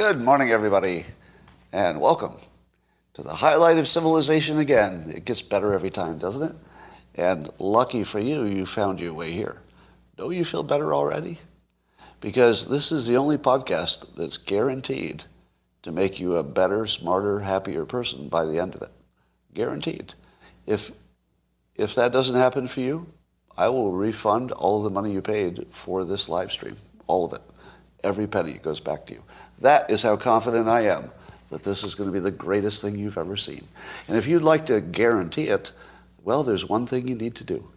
Good morning, everybody, and welcome to the highlight of civilization again. It gets better every time, doesn't it? And lucky for you, you found your way here. Don't you feel better already? Because this is the only podcast that's guaranteed to make you a better, smarter, happier person by the end of it. Guaranteed. If, if that doesn't happen for you, I will refund all the money you paid for this live stream, all of it. Every penny goes back to you. That is how confident I am that this is going to be the greatest thing you've ever seen. And if you'd like to guarantee it, well, there's one thing you need to do.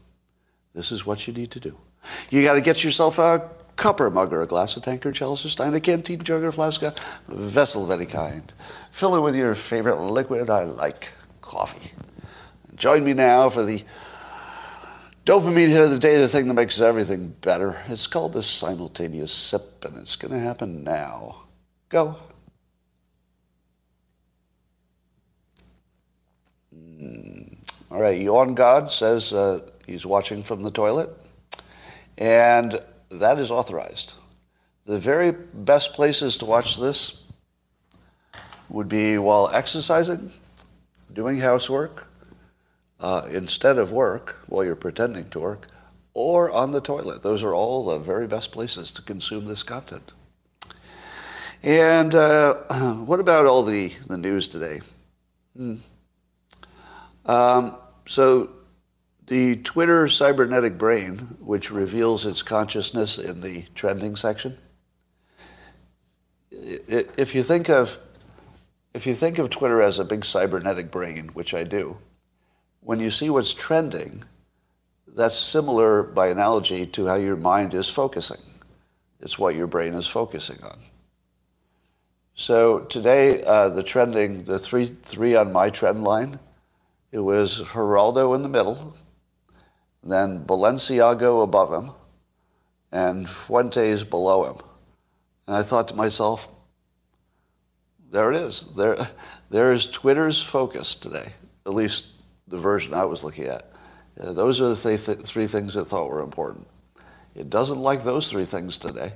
This is what you need to do. You got to get yourself a cup or mug or a glass, a tankard, chalice or stein, a canteen, jug or flask, a vessel of any kind. Fill it with your favorite liquid. I like coffee. Join me now for the dopamine hit of the day, the thing that makes everything better. It's called the simultaneous sip, and it's going to happen now. Go. All right, Yawn God says uh, he's watching from the toilet, and that is authorized. The very best places to watch this would be while exercising, doing housework, uh, instead of work, while you're pretending to work, or on the toilet. Those are all the very best places to consume this content. And uh, what about all the, the news today? Hmm. Um, so the Twitter cybernetic brain, which reveals its consciousness in the trending section, if you think of if you think of Twitter as a big cybernetic brain, which I do, when you see what's trending, that's similar by analogy to how your mind is focusing. It's what your brain is focusing on. So today, uh, the trending, the three three on my trend line, it was Geraldo in the middle, then Balenciaga above him, and Fuentes below him. And I thought to myself, there it is. There, there is Twitter's focus today, at least the version I was looking at. Uh, those are the th- th- three things I thought were important. It doesn't like those three things today.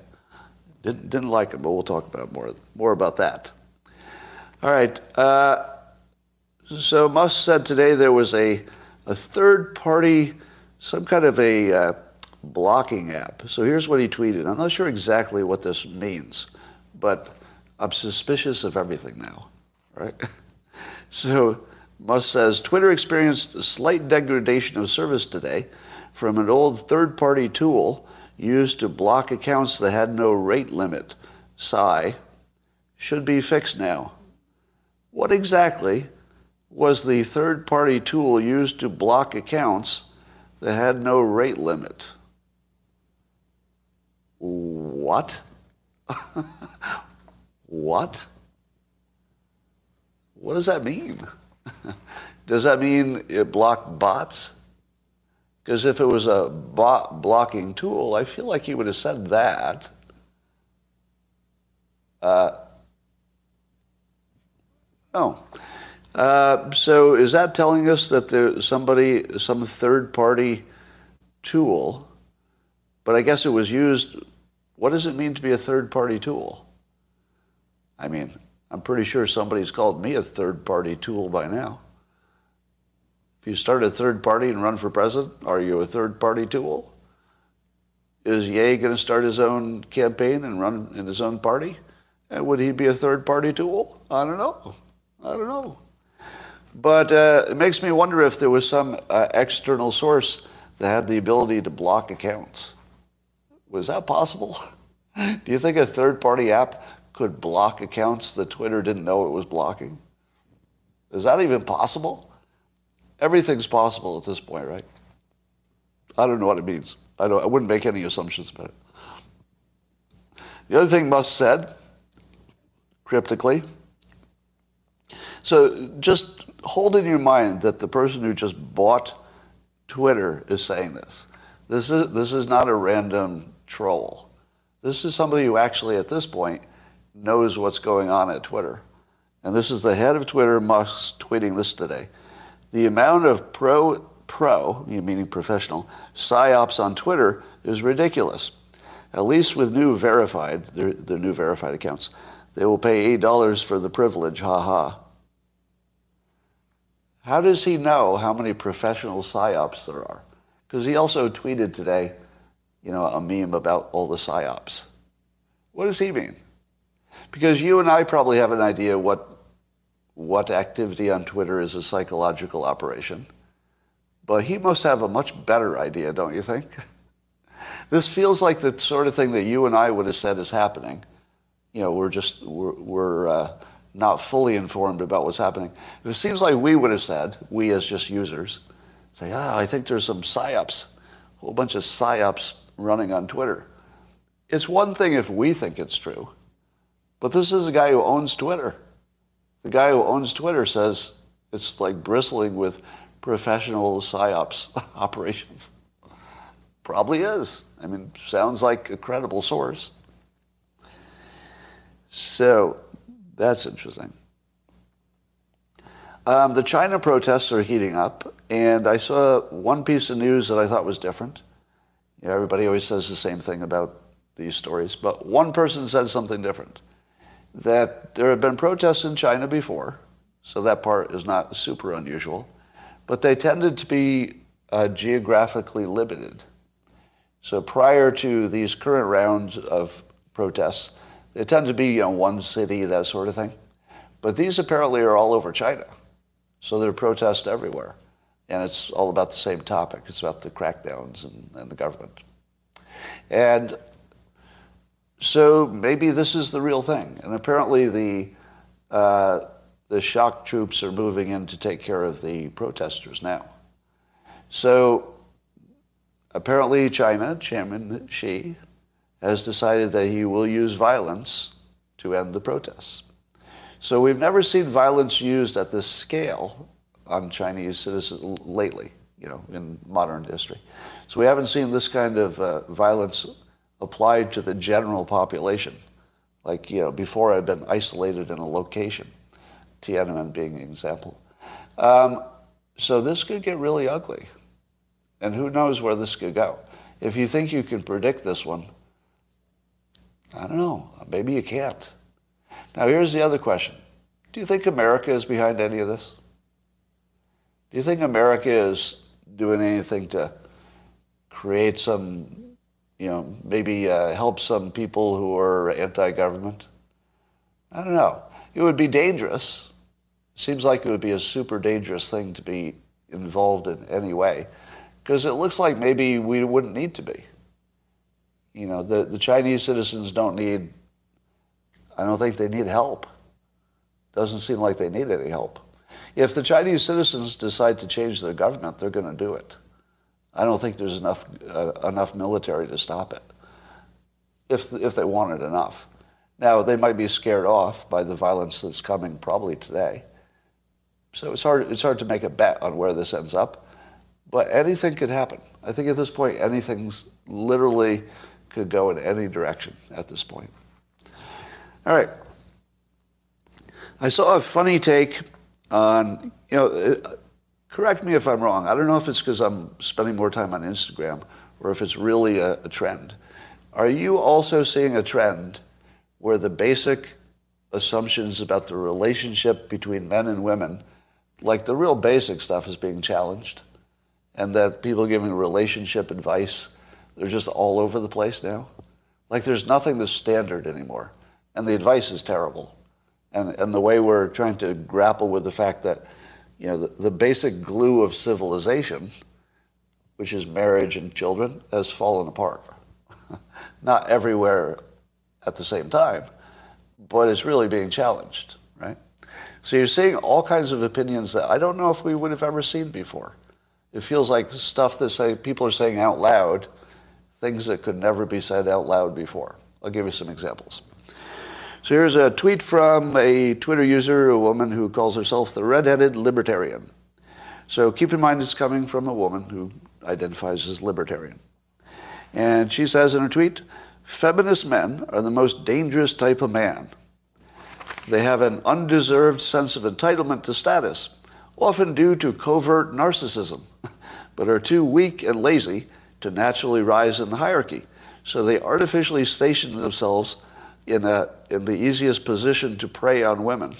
Didn't, didn't like them, but we'll talk about more, more about that. All right. Uh, so Musk said today there was a, a third party some kind of a uh, blocking app. So here's what he tweeted. I'm not sure exactly what this means, but I'm suspicious of everything now, right? so Musk says Twitter experienced a slight degradation of service today from an old third-party tool used to block accounts that had no rate limit. Sigh. Should be fixed now. What exactly was the third-party tool used to block accounts that had no rate limit. What? what? What does that mean? does that mean it blocked bots? Because if it was a blocking tool, I feel like he would have said that. Uh, oh. Uh, so is that telling us that there's somebody, some third party tool, but I guess it was used, what does it mean to be a third party tool? I mean, I'm pretty sure somebody's called me a third party tool by now. You start a third party and run for president, are you a third party tool? Is Ye going to start his own campaign and run in his own party? And would he be a third party tool? I don't know. I don't know. But uh, it makes me wonder if there was some uh, external source that had the ability to block accounts. Was that possible? Do you think a third party app could block accounts that Twitter didn't know it was blocking? Is that even possible? Everything's possible at this point, right? I don't know what it means. I, don't, I wouldn't make any assumptions about it. The other thing Musk said, cryptically, so just hold in your mind that the person who just bought Twitter is saying this. This is, this is not a random troll. This is somebody who actually, at this point, knows what's going on at Twitter. And this is the head of Twitter, Musk, tweeting this today. The amount of pro, pro, meaning professional, psyops on Twitter is ridiculous. At least with new verified, the new verified accounts. They will pay $8 for the privilege, ha ha. How does he know how many professional psyops there are? Because he also tweeted today, you know, a meme about all the psyops. What does he mean? Because you and I probably have an idea what what activity on Twitter is a psychological operation. But he must have a much better idea, don't you think? This feels like the sort of thing that you and I would have said is happening. You know, we're just, we're, we're uh, not fully informed about what's happening. It seems like we would have said, we as just users, say, ah, oh, I think there's some psyops, a whole bunch of psyops running on Twitter. It's one thing if we think it's true, but this is a guy who owns Twitter. The guy who owns Twitter says it's like bristling with professional psyops operations. Probably is. I mean, sounds like a credible source. So that's interesting. Um, the China protests are heating up, and I saw one piece of news that I thought was different. You know, everybody always says the same thing about these stories, but one person said something different that there have been protests in China before, so that part is not super unusual, but they tended to be uh, geographically limited. So prior to these current rounds of protests, they tend to be you know, one city, that sort of thing. But these apparently are all over China. So there are protests everywhere. And it's all about the same topic. It's about the crackdowns and, and the government. And so maybe this is the real thing. And apparently the, uh, the shock troops are moving in to take care of the protesters now. So apparently China, Chairman Xi, has decided that he will use violence to end the protests. So we've never seen violence used at this scale on Chinese citizens lately, you know, in modern history. So we haven't seen this kind of uh, violence applied to the general population. Like, you know, before I'd been isolated in a location, Tiananmen being an example. Um, so this could get really ugly. And who knows where this could go. If you think you can predict this one, I don't know, maybe you can't. Now here's the other question. Do you think America is behind any of this? Do you think America is doing anything to create some you know, maybe uh, help some people who are anti-government? I don't know. It would be dangerous. Seems like it would be a super dangerous thing to be involved in any way, because it looks like maybe we wouldn't need to be. You know, the, the Chinese citizens don't need, I don't think they need help. Doesn't seem like they need any help. If the Chinese citizens decide to change their government, they're going to do it. I don't think there's enough uh, enough military to stop it. If if they wanted enough, now they might be scared off by the violence that's coming probably today. So it's hard it's hard to make a bet on where this ends up, but anything could happen. I think at this point anything's literally could go in any direction at this point. All right. I saw a funny take on you know Correct me if I'm wrong. I don't know if it's because I'm spending more time on Instagram or if it's really a, a trend. Are you also seeing a trend where the basic assumptions about the relationship between men and women, like the real basic stuff, is being challenged? And that people giving relationship advice, they're just all over the place now? Like there's nothing that's standard anymore. And the advice is terrible. And, and the way we're trying to grapple with the fact that you know, the, the basic glue of civilization, which is marriage and children, has fallen apart. Not everywhere at the same time, but it's really being challenged, right? So you're seeing all kinds of opinions that I don't know if we would have ever seen before. It feels like stuff that say people are saying out loud, things that could never be said out loud before. I'll give you some examples. So here's a tweet from a Twitter user, a woman who calls herself the redheaded libertarian. So keep in mind it's coming from a woman who identifies as libertarian. And she says in her tweet, feminist men are the most dangerous type of man. They have an undeserved sense of entitlement to status, often due to covert narcissism, but are too weak and lazy to naturally rise in the hierarchy. So they artificially station themselves in, a, in the easiest position to prey on women.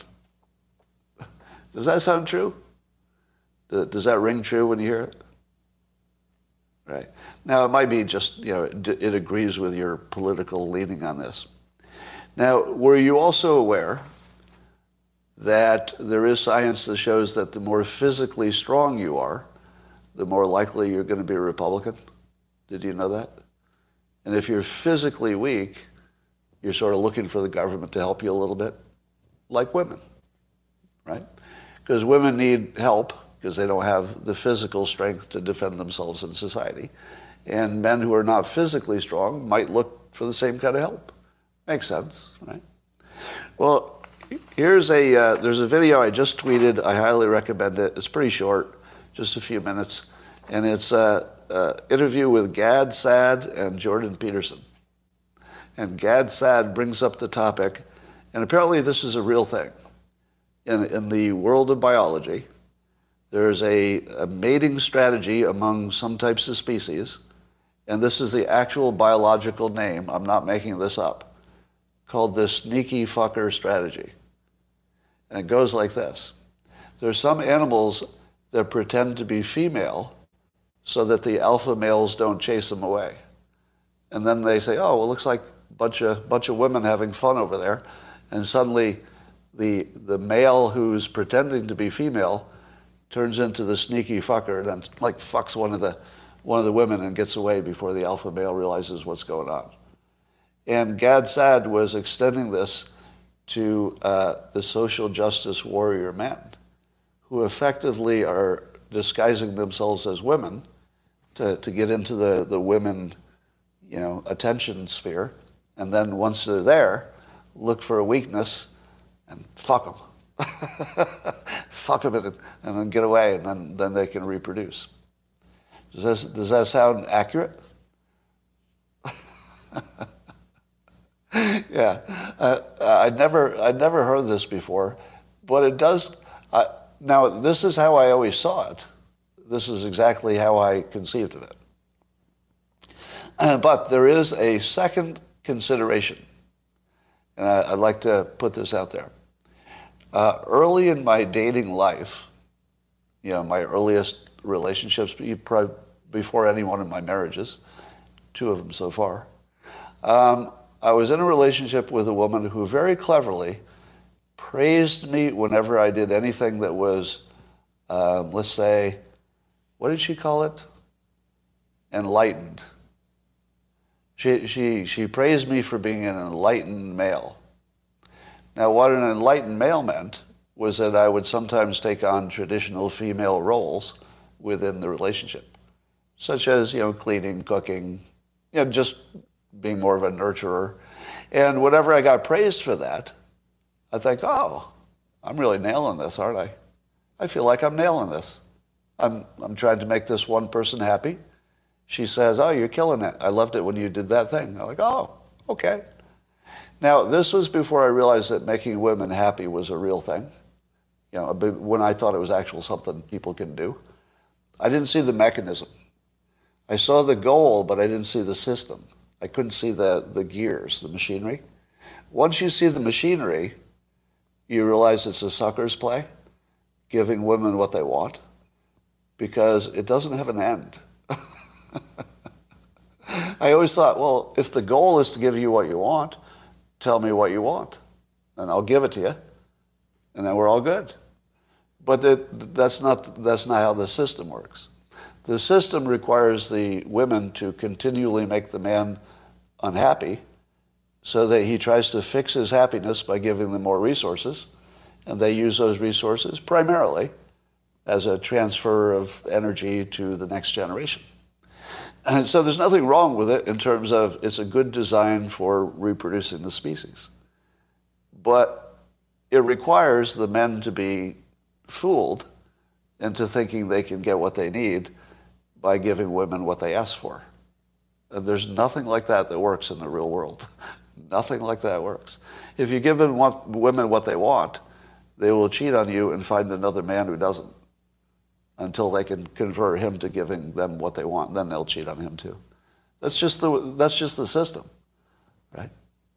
Does that sound true? Does that ring true when you hear it? Right. Now, it might be just, you know, it agrees with your political leaning on this. Now, were you also aware that there is science that shows that the more physically strong you are, the more likely you're going to be a Republican? Did you know that? And if you're physically weak, you're sort of looking for the government to help you a little bit, like women, right? Because women need help because they don't have the physical strength to defend themselves in society. And men who are not physically strong might look for the same kind of help. Makes sense, right? Well, here's a, uh, there's a video I just tweeted. I highly recommend it. It's pretty short, just a few minutes. And it's an interview with Gad Saad and Jordan Peterson. And Gad Saad brings up the topic, and apparently this is a real thing. In, in the world of biology, there's a, a mating strategy among some types of species, and this is the actual biological name, I'm not making this up, called the sneaky fucker strategy. And it goes like this. There's some animals that pretend to be female so that the alpha males don't chase them away. And then they say, oh, well, it looks like bunch of, bunch of women having fun over there. And suddenly the, the male who's pretending to be female turns into the sneaky fucker and then like fucks one of the one of the women and gets away before the alpha male realizes what's going on. And Gad Saad was extending this to uh, the social justice warrior men who effectively are disguising themselves as women to, to get into the, the women, you know, attention sphere. And then once they're there, look for a weakness and fuck them. fuck them and, and then get away, and then, then they can reproduce. Does that, does that sound accurate? yeah, uh, I'd never I'd never heard this before, but it does. Uh, now this is how I always saw it. This is exactly how I conceived of it. Uh, but there is a second consideration, and I, would like to put this out there. Uh, early in my dating life, you know, my earliest relationships, before any one of my marriages, two of them so far, um, I was in a relationship with a woman who very cleverly praised me whenever I did anything that was, um, let's say, what did she call it? Enlightened. She, she, she praised me for being an enlightened male. Now, what an enlightened male meant was that I would sometimes take on traditional female roles within the relationship, such as, you know, cleaning, cooking, you know, just being more of a nurturer. And whenever I got praised for that, I think, oh, I'm really nailing this, aren't I? I feel like I'm nailing this. I'm, I'm trying to make this one person happy. She says, oh, you're killing it. I loved it when you did that thing. I'm like, oh, okay. Now, this was before I realized that making women happy was a real thing. You know, when I thought it was actual something people can do. I didn't see the mechanism. I saw the goal, but I didn't see the system. I couldn't see the, the gears, the machinery. Once you see the machinery, you realize it's a sucker's play, giving women what they want, because it doesn't have an end. I always thought, well, if the goal is to give you what you want, tell me what you want, and I'll give it to you, and then we're all good. But that, that's, not, that's not how the system works. The system requires the women to continually make the man unhappy so that he tries to fix his happiness by giving them more resources, and they use those resources primarily as a transfer of energy to the next generation. And so there's nothing wrong with it in terms of it's a good design for reproducing the species. But it requires the men to be fooled into thinking they can get what they need by giving women what they ask for. And there's nothing like that that works in the real world. nothing like that works. If you give women what they want, they will cheat on you and find another man who doesn't until they can convert him to giving them what they want. Then they'll cheat on him too. That's just the, that's just the system, right?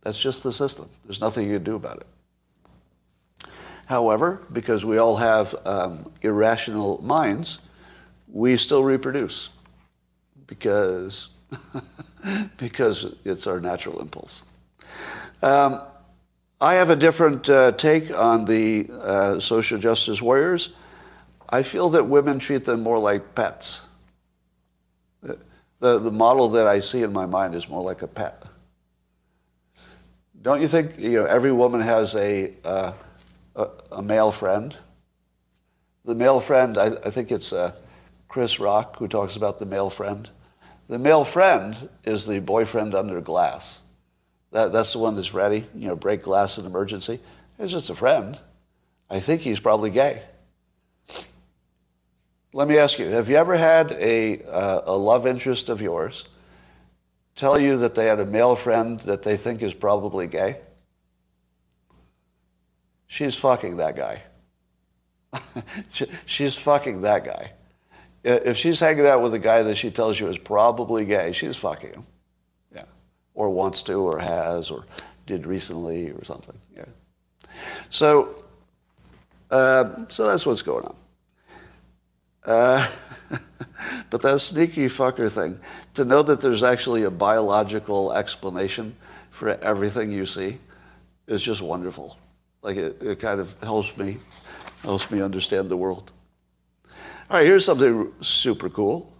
That's just the system. There's nothing you can do about it. However, because we all have um, irrational minds, we still reproduce because, because it's our natural impulse. Um, I have a different uh, take on the uh, social justice warriors. I feel that women treat them more like pets. The, the model that I see in my mind is more like a pet. Don't you think you know every woman has a, uh, a, a, male friend? The male friend, I, I think it's uh, Chris Rock who talks about the male friend. The male friend is the boyfriend under glass. That, that's the one that's ready, you know, break glass in emergency. It's just a friend. I think he's probably gay. Let me ask you, have you ever had a, uh, a love interest of yours tell you that they had a male friend that they think is probably gay? She's fucking that guy. she's fucking that guy. If she's hanging out with a guy that she tells you is probably gay, she's fucking him. Yeah. Or wants to, or has, or did recently, or something. Yeah. So, uh, so that's what's going on. Uh, but that sneaky fucker thing, to know that there's actually a biological explanation for everything you see is just wonderful. Like it, it kind of helps me, helps me understand the world. All right, here's something super cool.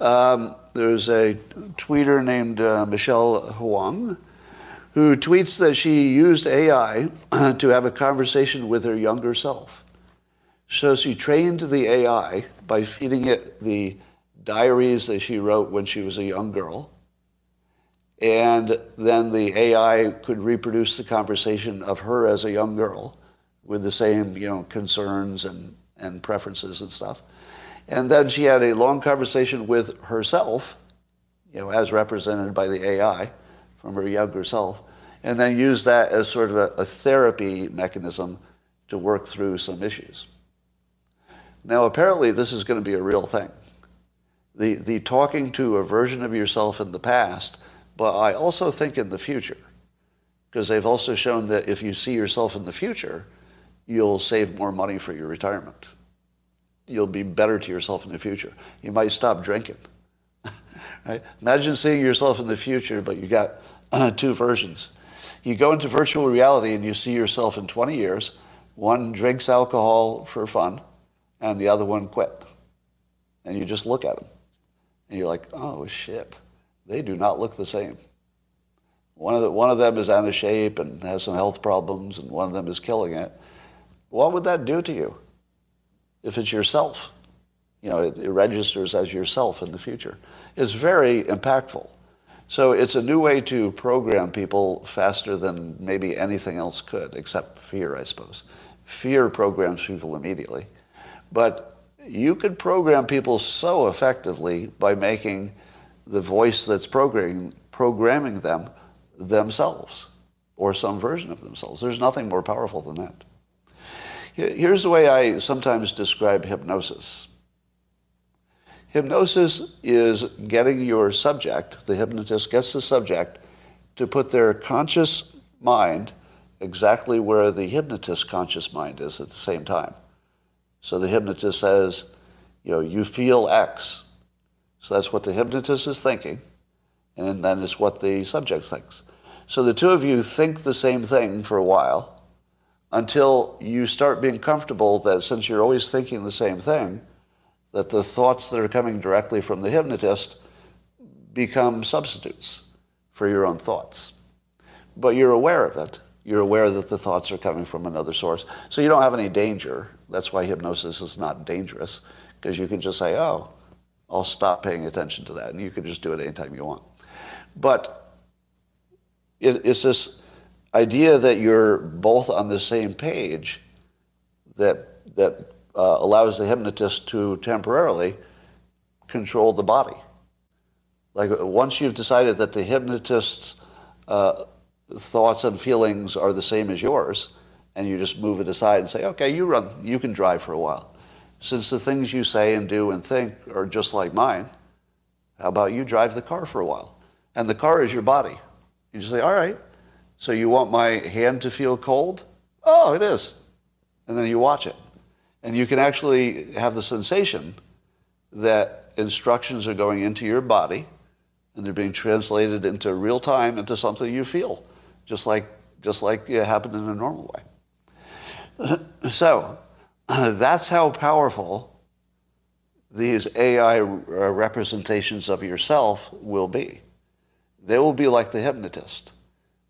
Um, there's a tweeter named uh, Michelle Huang who tweets that she used AI to have a conversation with her younger self. So she trained the AI by feeding it the diaries that she wrote when she was a young girl. And then the AI could reproduce the conversation of her as a young girl with the same, you know, concerns and, and preferences and stuff. And then she had a long conversation with herself, you know, as represented by the AI from her younger self, and then used that as sort of a, a therapy mechanism to work through some issues. Now, apparently, this is going to be a real thing. The, the talking to a version of yourself in the past, but I also think in the future, because they've also shown that if you see yourself in the future, you'll save more money for your retirement. You'll be better to yourself in the future. You might stop drinking. right? Imagine seeing yourself in the future, but you got two versions. You go into virtual reality and you see yourself in 20 years. One drinks alcohol for fun, and the other one quit. And you just look at them. And you're like, oh, shit. They do not look the same. One of, the, one of them is out of shape and has some health problems, and one of them is killing it. What would that do to you if it's yourself? You know, it, it registers as yourself in the future. It's very impactful. So it's a new way to program people faster than maybe anything else could, except fear, I suppose. Fear programs people immediately. But you could program people so effectively by making the voice that's programming, programming them themselves or some version of themselves. There's nothing more powerful than that. Here's the way I sometimes describe hypnosis. Hypnosis is getting your subject, the hypnotist gets the subject, to put their conscious mind exactly where the hypnotist's conscious mind is at the same time. So the hypnotist says, you know, you feel X. So that's what the hypnotist is thinking, and then it's what the subject thinks. So the two of you think the same thing for a while until you start being comfortable that since you're always thinking the same thing, that the thoughts that are coming directly from the hypnotist become substitutes for your own thoughts. But you're aware of it. You're aware that the thoughts are coming from another source. So you don't have any danger that's why hypnosis is not dangerous, because you can just say, oh, I'll stop paying attention to that. And you can just do it anytime you want. But it's this idea that you're both on the same page that, that uh, allows the hypnotist to temporarily control the body. Like once you've decided that the hypnotist's uh, thoughts and feelings are the same as yours, and you just move it aside and say, okay, you run, you can drive for a while. Since the things you say and do and think are just like mine, how about you drive the car for a while? And the car is your body. You just say, all right, So you want my hand to feel cold? Oh, it is. And then you watch it. And you can actually have the sensation that instructions are going into your body and they're being translated into real time into something you feel, just like, just like it happened in a normal way. so that's how powerful these AI uh, representations of yourself will be. They will be like the hypnotist.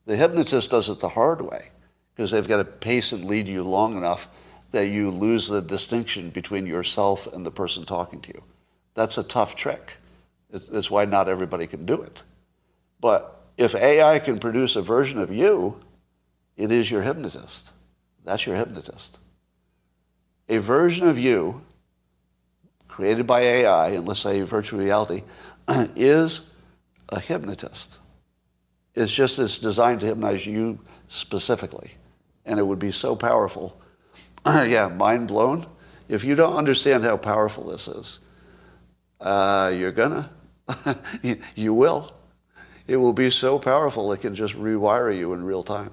The hypnotist does it the hard way because they've got to pace and lead you long enough that you lose the distinction between yourself and the person talking to you. That's a tough trick. It's, why not everybody can do it. But if AI can produce a version of you, it is your hypnotist. That's your hypnotist. A version of you created by AI, and let's say virtual reality, is a hypnotist. It's just it's designed to hypnotize you specifically. And it would be so powerful. yeah, mind blown. If you don't understand how powerful this is, uh, you're gonna. you will. It will be so powerful it can just rewire you in real time.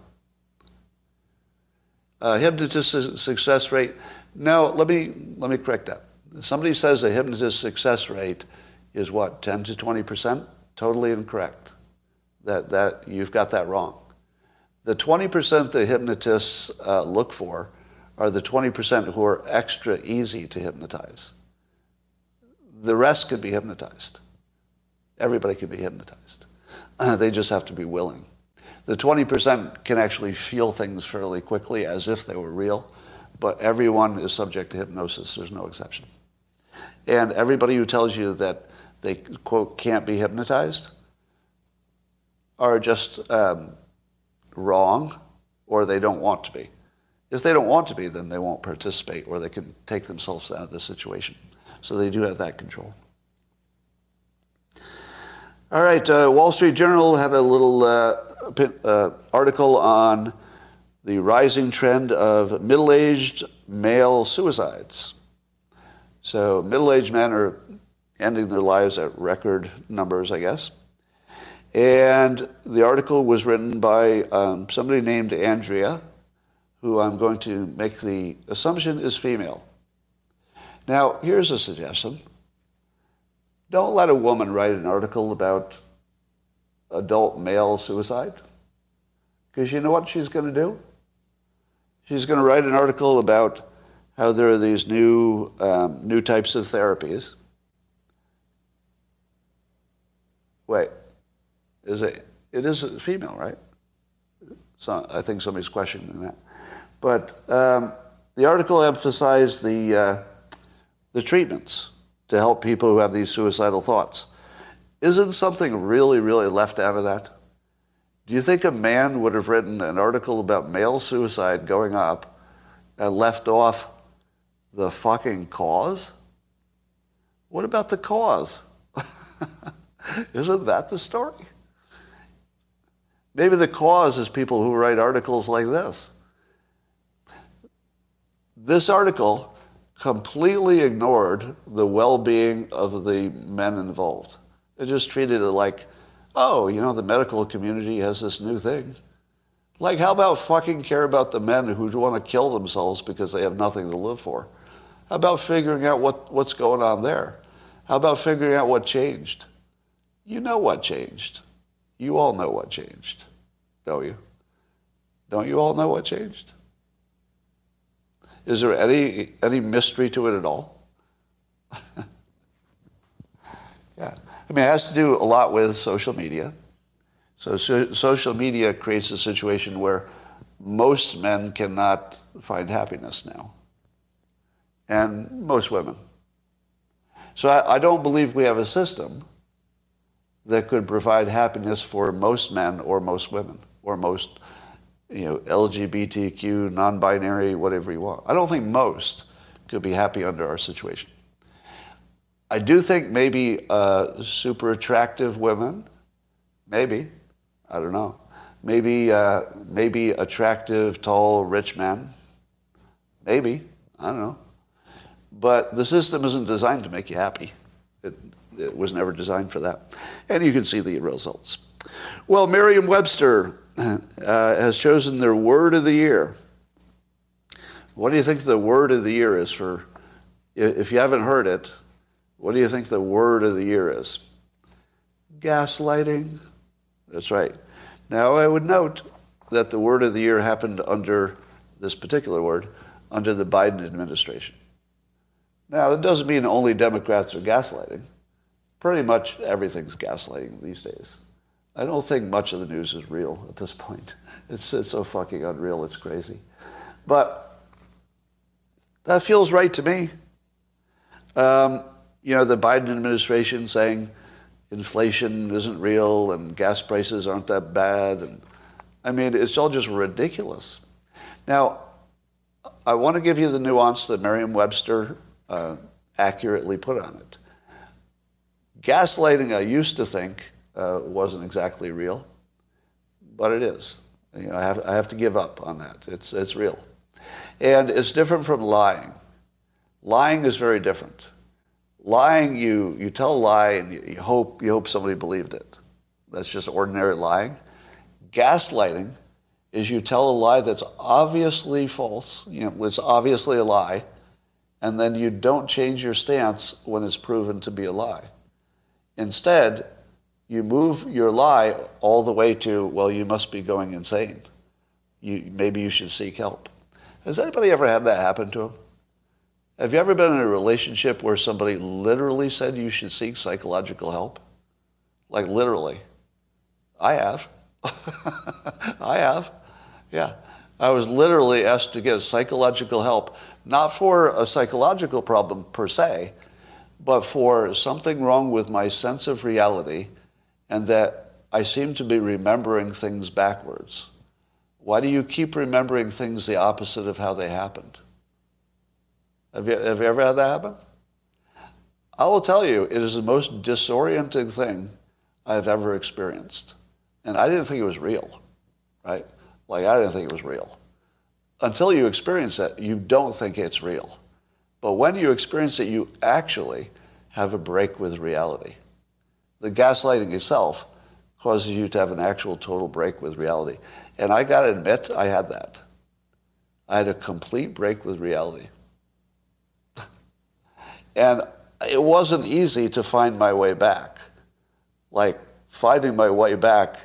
Uh, hypnotist success rate. No, let me let me correct that. Somebody says a hypnotist success rate is what 10 to 20 percent. Totally incorrect. That that you've got that wrong. The 20 percent the hypnotists uh, look for are the 20 percent who are extra easy to hypnotize. The rest can be hypnotized. Everybody can be hypnotized. They just have to be willing. The 20% can actually feel things fairly quickly as if they were real, but everyone is subject to hypnosis. There's no exception. And everybody who tells you that they, quote, can't be hypnotized are just um, wrong or they don't want to be. If they don't want to be, then they won't participate or they can take themselves out of the situation. So they do have that control. All right, uh, Wall Street Journal had a little uh, uh, article on the rising trend of middle aged male suicides. So, middle aged men are ending their lives at record numbers, I guess. And the article was written by um, somebody named Andrea, who I'm going to make the assumption is female. Now, here's a suggestion. Don't let a woman write an article about adult male suicide. Because you know what she's going to do? She's going to write an article about how there are these new, um, new types of therapies. Wait, is it? It is a female, right? So I think somebody's questioning that. But um, the article emphasized the, uh, the treatments to help people who have these suicidal thoughts. Isn't something really, really left out of that? Do you think a man would have written an article about male suicide going up and left off the fucking cause? What about the cause? Isn't that the story? Maybe the cause is people who write articles like this. This article completely ignored the well being of the men involved. It just treated it like, oh, you know, the medical community has this new thing. Like, how about fucking care about the men who want to kill themselves because they have nothing to live for? How about figuring out what, what's going on there? How about figuring out what changed? You know what changed. You all know what changed, don't you? Don't you all know what changed? Is there any, any mystery to it at all? yeah. I mean, it has to do a lot with social media. So, so, social media creates a situation where most men cannot find happiness now, and most women. So I, I don't believe we have a system that could provide happiness for most men or most women or most you know, LGBTQ, non-binary, whatever you want. I don't think most could be happy under our situation. I do think maybe uh, super attractive women, maybe, I don't know. Maybe, uh, maybe attractive, tall, rich men, maybe, I don't know. But the system isn't designed to make you happy. It, it was never designed for that. And you can see the results. Well, Merriam-Webster uh, has chosen their word of the year. What do you think the word of the year is for? If you haven't heard it, what do you think the word of the year is? Gaslighting. That's right. Now I would note that the word of the year happened under this particular word under the Biden administration. Now, it doesn't mean only Democrats are gaslighting. Pretty much everything's gaslighting these days. I don't think much of the news is real at this point. It's, it's so fucking unreal, it's crazy. But that feels right to me. Um, you know, the Biden administration saying inflation isn't real and gas prices aren't that bad. And I mean, it's all just ridiculous. Now, I want to give you the nuance that Merriam-Webster uh, accurately put on it. Gaslighting, I used to think, uh, wasn't exactly real, but it is. You know, I have, I have to give up on that. It's, it's real. And it's different from lying. Lying is very different. Lying, you, you tell a lie and you, hope, you hope somebody believed it. That's just ordinary lying. Gaslighting is you tell a lie that's obviously false, you know, it's obviously a lie, and then you don't change your stance when it's proven to be a lie. Instead, you move your lie all the way to, well, you must be going insane. You, maybe you should seek help. Has anybody ever had that happen to them? Have you ever been in a relationship where somebody literally said you should seek psychological help? Like literally. I have. I have. Yeah. I was literally asked to get psychological help, not for a psychological problem per se, but for something wrong with my sense of reality and that I seem to be remembering things backwards. Why do you keep remembering things the opposite of how they happened? Have you, have you ever had that happen? I will tell you, it is the most disorienting thing I've ever experienced. And I didn't think it was real, right? Like, I didn't think it was real. Until you experience it, you don't think it's real. But when you experience it, you actually have a break with reality. The gaslighting itself causes you to have an actual total break with reality. And I got to admit, I had that. I had a complete break with reality. And it wasn't easy to find my way back. Like, finding my way back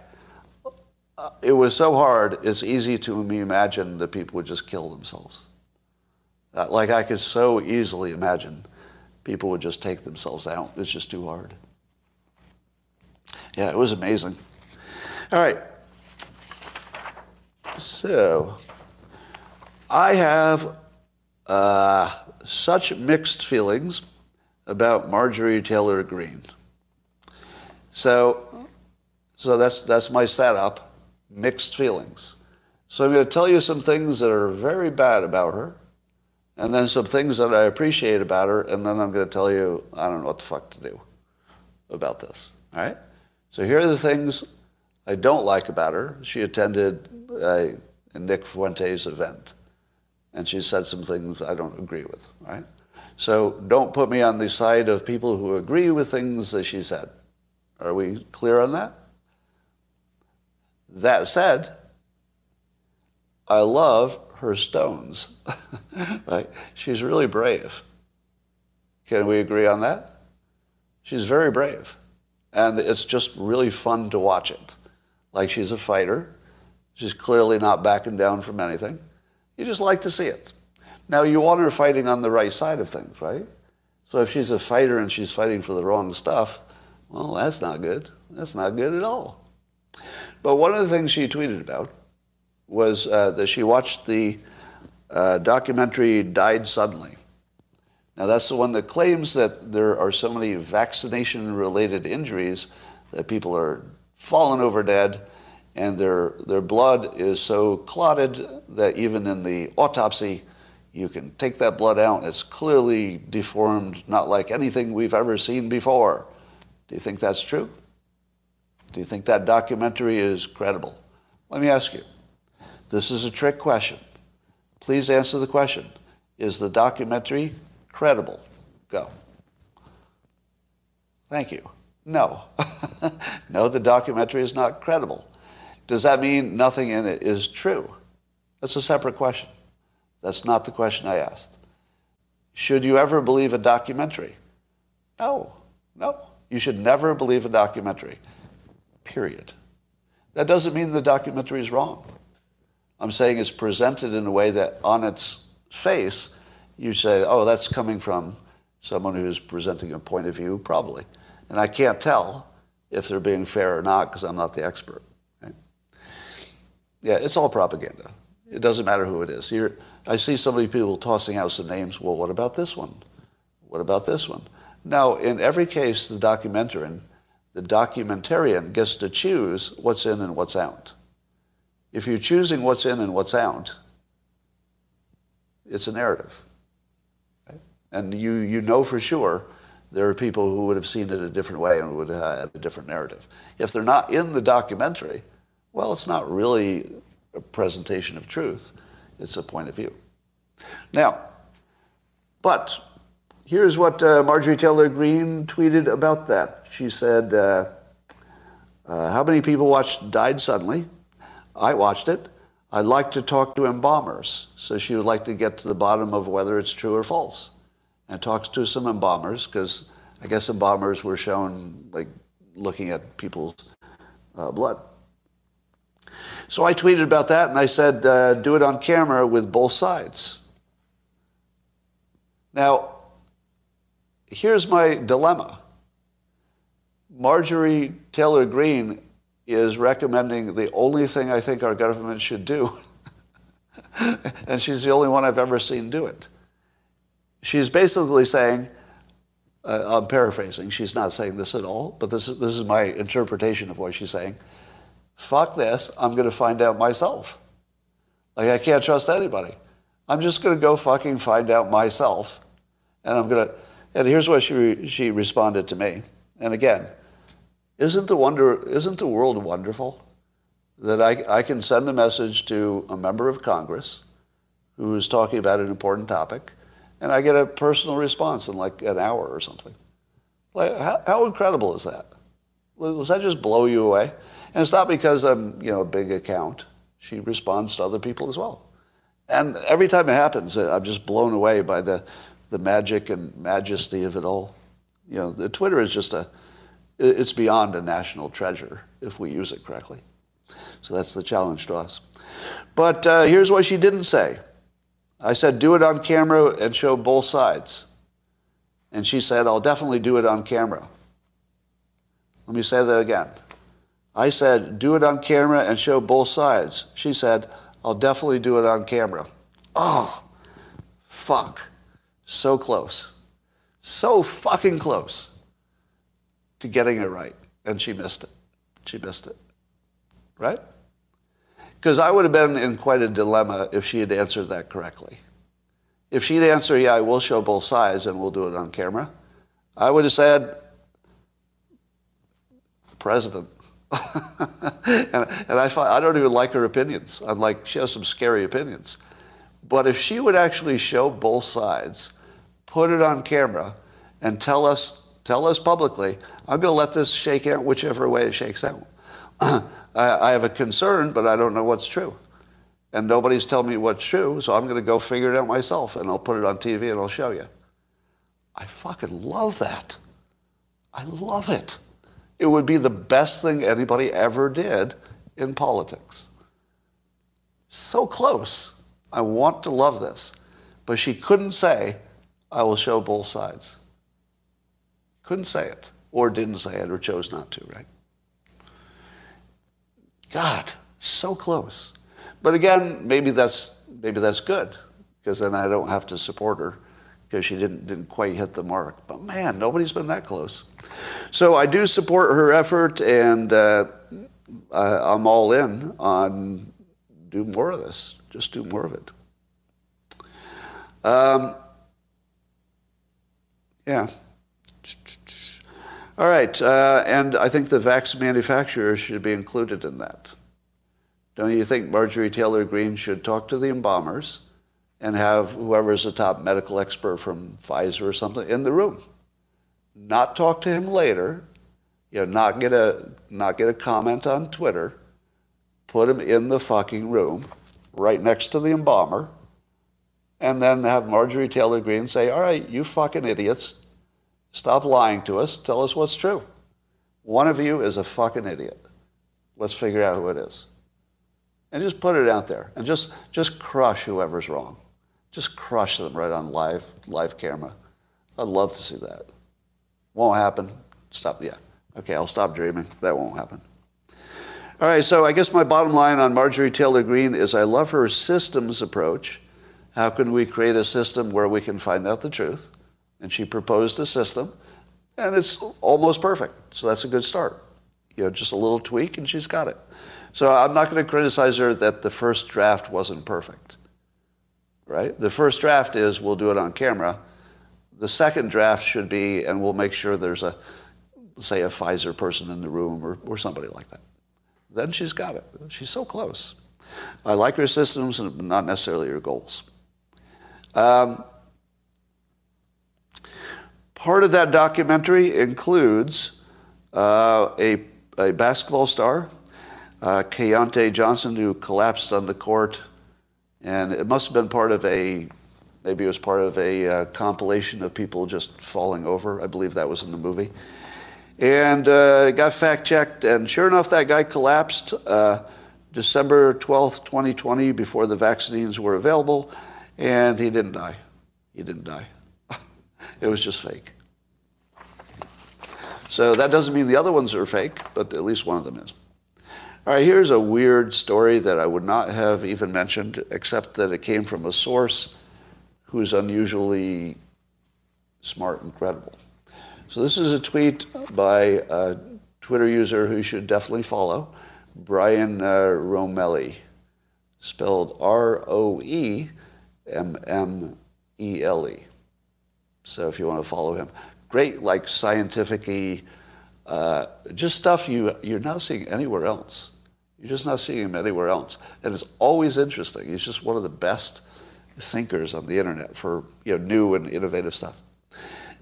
uh, it was so hard, it's easy to imagine that people would just kill themselves. Uh, like I could so easily imagine people would just take themselves out. It's just too hard. Yeah, it was amazing. All right. So, I have uh, such mixed feelings about Marjorie Taylor Greene. So, so that's that's my setup mixed feelings. So I'm going to tell you some things that are very bad about her, and then some things that I appreciate about her, and then I'm going to tell you I don't know what the fuck to do about this. All right? So here are the things I don't like about her. She attended a Nick Fuentes event, and she said some things I don't agree with. Right? So don't put me on the side of people who agree with things that she said. Are we clear on that? That said, I love her stones. right? She's really brave. Can we agree on that? She's very brave. And it's just really fun to watch it. Like she's a fighter. She's clearly not backing down from anything. You just like to see it. Now, you want her fighting on the right side of things, right? So if she's a fighter and she's fighting for the wrong stuff, well, that's not good. That's not good at all. But one of the things she tweeted about was uh, that she watched the uh, documentary Died Suddenly. Now, that's the one that claims that there are so many vaccination related injuries that people are falling over dead and their, their blood is so clotted that even in the autopsy, you can take that blood out. It's clearly deformed, not like anything we've ever seen before. Do you think that's true? Do you think that documentary is credible? Let me ask you. This is a trick question. Please answer the question. Is the documentary credible? Go. Thank you. No. no, the documentary is not credible. Does that mean nothing in it is true? That's a separate question. That's not the question I asked. Should you ever believe a documentary? No, no. You should never believe a documentary, period. That doesn't mean the documentary is wrong. I'm saying it's presented in a way that on its face, you say, oh, that's coming from someone who's presenting a point of view, probably. And I can't tell if they're being fair or not because I'm not the expert. Yeah, it's all propaganda. It doesn't matter who it is. Here, I see so many people tossing out some names. Well, what about this one? What about this one? Now, in every case, the documentarian, the documentarian gets to choose what's in and what's out. If you're choosing what's in and what's out, it's a narrative. And you, you know for sure there are people who would have seen it a different way and would have had a different narrative. If they're not in the documentary, well, it's not really a presentation of truth. It's a point of view. Now, but here's what uh, Marjorie Taylor Greene tweeted about that. She said, uh, uh, How many people watched Died Suddenly? I watched it. I'd like to talk to embalmers. So she would like to get to the bottom of whether it's true or false. And talks to some embalmers because I guess embalmers were shown like looking at people's uh, blood. So I tweeted about that and I said, uh, do it on camera with both sides. Now, here's my dilemma. Marjorie Taylor Greene is recommending the only thing I think our government should do. and she's the only one I've ever seen do it. She's basically saying, uh, I'm paraphrasing, she's not saying this at all, but this is, this is my interpretation of what she's saying fuck this, I'm going to find out myself. Like, I can't trust anybody. I'm just going to go fucking find out myself. And I'm going to, and here's what she, she responded to me. And again, isn't the, wonder, isn't the world wonderful? That I, I can send a message to a member of Congress who is talking about an important topic, and I get a personal response in like an hour or something. Like, how, how incredible is that? Does that just blow you away? And it's not because I'm, you know, a big account. She responds to other people as well. And every time it happens, uh, I'm just blown away by the, the magic and majesty of it all. You know, the Twitter is just a, it's beyond a national treasure if we use it correctly. So that's the challenge to us. But uh, here's what she didn't say. I said, do it on camera and show both sides. And she said, I'll definitely do it on camera. Let me say that again. I said, do it on camera and show both sides. She said, I'll definitely do it on camera. Oh, fuck. So close. So fucking close to getting it right. And she missed it. She missed it. Right? Because I would have been in quite a dilemma if she had answered that correctly. If she'd answered, yeah, I will show both sides and we'll do it on camera, I would have said, President, and, and I, find, I don't even like her opinions. I'm like, she has some scary opinions. But if she would actually show both sides, put it on camera, and tell us, tell us publicly, I'm going to let this shake out whichever way it shakes out. I, I have a concern, but I don't know what's true. And nobody's telling me what's true, so I'm going to go figure it out myself, and I'll put it on TV and I'll show you. I fucking love that. I love it. It would be the best thing anybody ever did in politics. So close. I want to love this. But she couldn't say, I will show both sides. Couldn't say it, or didn't say it, or chose not to, right? God, so close. But again, maybe that's maybe that's good, because then I don't have to support her because she didn't didn't quite hit the mark. But man, nobody's been that close. So I do support her effort, and uh, I, I'm all in on do more of this. Just do more of it. Um, yeah. All right, uh, and I think the vaccine manufacturers should be included in that. Don't you think Marjorie Taylor Greene should talk to the embalmers and have whoever's the top medical expert from Pfizer or something in the room? not talk to him later, you know, not get a not get a comment on Twitter, put him in the fucking room right next to the embalmer, and then have Marjorie Taylor Greene say, all right, you fucking idiots, stop lying to us, tell us what's true. One of you is a fucking idiot. Let's figure out who it is. And just put it out there and just, just crush whoever's wrong. Just crush them right on live, live camera. I'd love to see that. Won't happen. Stop. Yeah. Okay, I'll stop dreaming. That won't happen. All right, so I guess my bottom line on Marjorie Taylor Greene is I love her systems approach. How can we create a system where we can find out the truth? And she proposed a system, and it's almost perfect. So that's a good start. You know, just a little tweak, and she's got it. So I'm not going to criticize her that the first draft wasn't perfect. Right? The first draft is we'll do it on camera. The second draft should be, and we'll make sure there's a, say, a Pfizer person in the room or, or somebody like that. Then she's got it. She's so close. I like her systems, but not necessarily her goals. Um, part of that documentary includes uh, a, a basketball star uh, Keyontae Johnson, who collapsed on the court, and it must have been part of a, maybe it was part of a uh, compilation of people just falling over. I believe that was in the movie. And uh, got fact checked, and sure enough, that guy collapsed uh, December 12th, 2020, before the vaccines were available, and he didn't die. He didn't die. it was just fake. So that doesn't mean the other ones are fake, but at least one of them is. All right, here's a weird story that I would not have even mentioned, except that it came from a source who's unusually smart and credible. So this is a tweet by a Twitter user who you should definitely follow, Brian uh, Roemmele, spelled R-O-E-M-M-E-L-E. So if you want to follow him, great like scientific uh, just stuff you, you're not seeing anywhere else. You're just not seeing him anywhere else. And it's always interesting. He's just one of the best thinkers on the internet for you know, new and innovative stuff.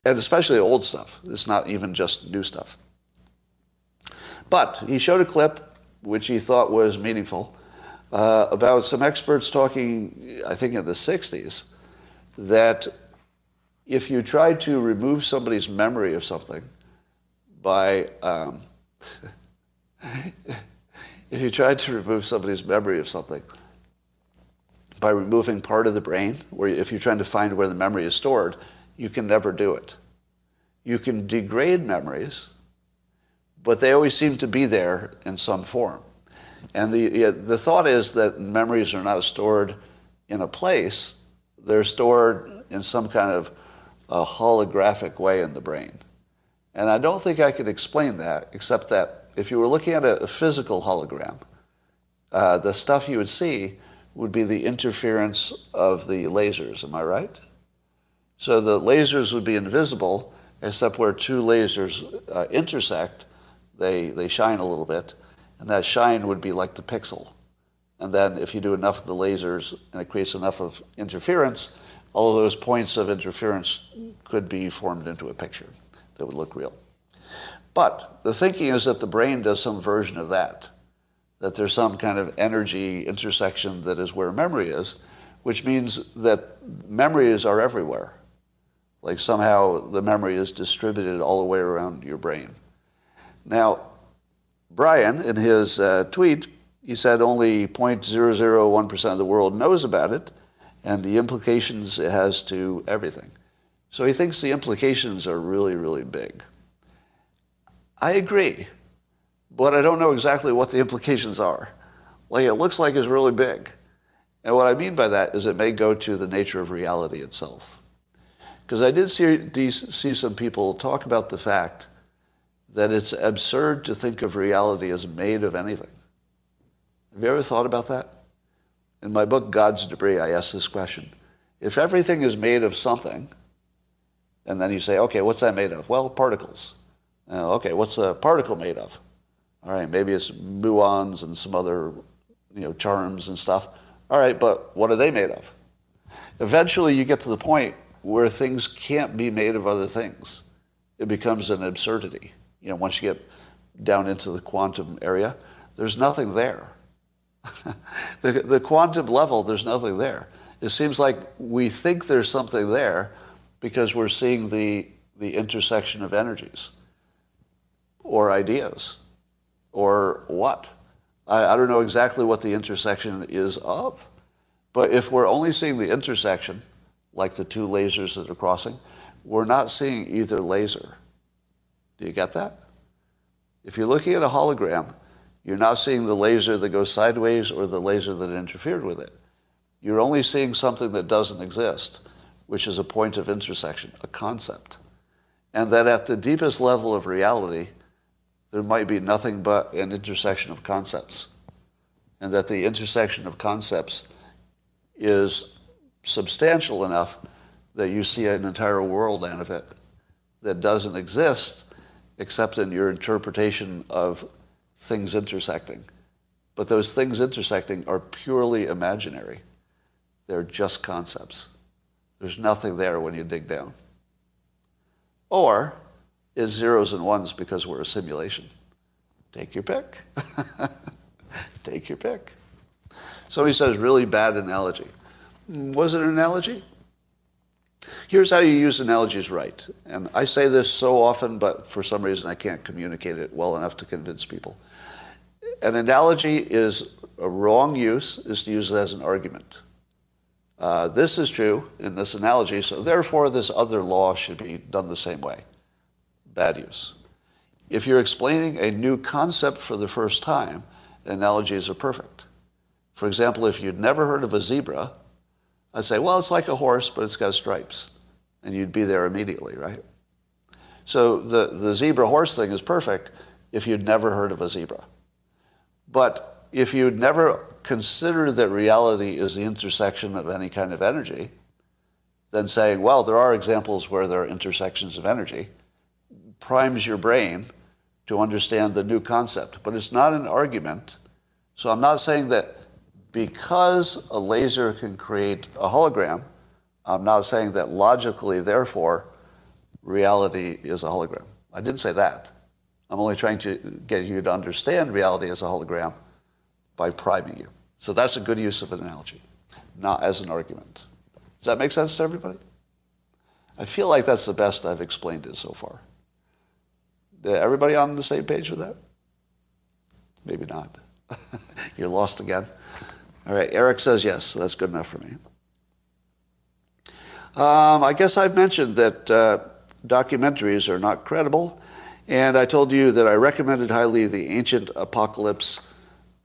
And especially old stuff. It's not even just new stuff. But he showed a clip which he thought was meaningful uh, about some experts talking, I think in the 60s, that if you try to remove somebody's memory of something, by um, if you tried to remove somebody's memory of something by removing part of the brain, or if you're trying to find where the memory is stored, you can never do it. You can degrade memories, but they always seem to be there in some form. And the, the thought is that memories are not stored in a place, they're stored in some kind of a holographic way in the brain. And I don't think I could explain that, except that if you were looking at a, a physical hologram, uh, the stuff you would see would be the interference of the lasers. Am I right? So the lasers would be invisible, except where two lasers uh, intersect, they, they shine a little bit, and that shine would be like the pixel. And then if you do enough of the lasers and it creates enough of interference, all of those points of interference could be formed into a picture that would look real. But the thinking is that the brain does some version of that, that there's some kind of energy intersection that is where memory is, which means that memories are everywhere. Like somehow the memory is distributed all the way around your brain. Now, Brian, in his uh, tweet, he said only 0.001% of the world knows about it and the implications it has to everything. So he thinks the implications are really, really big. I agree, but I don't know exactly what the implications are. Like it looks like it's really big. And what I mean by that is it may go to the nature of reality itself. Because I did see, see some people talk about the fact that it's absurd to think of reality as made of anything. Have you ever thought about that? In my book, God's Debris, I ask this question. If everything is made of something, and then you say, okay, what's that made of? Well, particles. Uh, okay, what's a particle made of? All right, maybe it's muons and some other, you know, charms and stuff. All right, but what are they made of? Eventually, you get to the point where things can't be made of other things. It becomes an absurdity. You know, once you get down into the quantum area, there's nothing there. the, the quantum level, there's nothing there. It seems like we think there's something there because we're seeing the, the intersection of energies or ideas or what. I, I don't know exactly what the intersection is of. But if we're only seeing the intersection, like the two lasers that are crossing, we're not seeing either laser. Do you get that? If you're looking at a hologram, you're not seeing the laser that goes sideways or the laser that interfered with it. You're only seeing something that doesn't exist, which is a point of intersection, a concept. And that at the deepest level of reality, there might be nothing but an intersection of concepts. And that the intersection of concepts is substantial enough that you see an entire world out of it that doesn't exist except in your interpretation of things intersecting. But those things intersecting are purely imaginary. They're just concepts. There's nothing there when you dig down. Or is zeros and ones because we're a simulation? Take your pick. Take your pick. Somebody says, really bad analogy. Mm, was it an analogy? Here's how you use analogies right. And I say this so often, but for some reason I can't communicate it well enough to convince people. An analogy is a wrong use, is to use it as an argument. Uh, this is true in this analogy, so therefore this other law should be done the same way. Bad use. If you're explaining a new concept for the first time, analogies are perfect. For example, if you'd never heard of a zebra, I'd say, well, it's like a horse, but it's got stripes. And you'd be there immediately, right? So the, the zebra horse thing is perfect if you'd never heard of a zebra. But if you'd never considered that reality is the intersection of any kind of energy, then saying, well, there are examples where there are intersections of energy, primes your brain to understand the new concept. But it's not an argument. So I'm not saying that because a laser can create a hologram, I'm not saying that logically, therefore, reality is a hologram. I didn't say that. I'm only trying to get you to understand reality as a hologram by priming you. So that's a good use of an analogy, not as an argument. Does that make sense to everybody? I feel like that's the best I've explained it so far. Everybody on the same page with that? Maybe not. You're lost again. All right, Eric says yes, so that's good enough for me. Um, I guess I've mentioned that uh, documentaries are not credible, and I told you that I recommended highly the Ancient Apocalypse,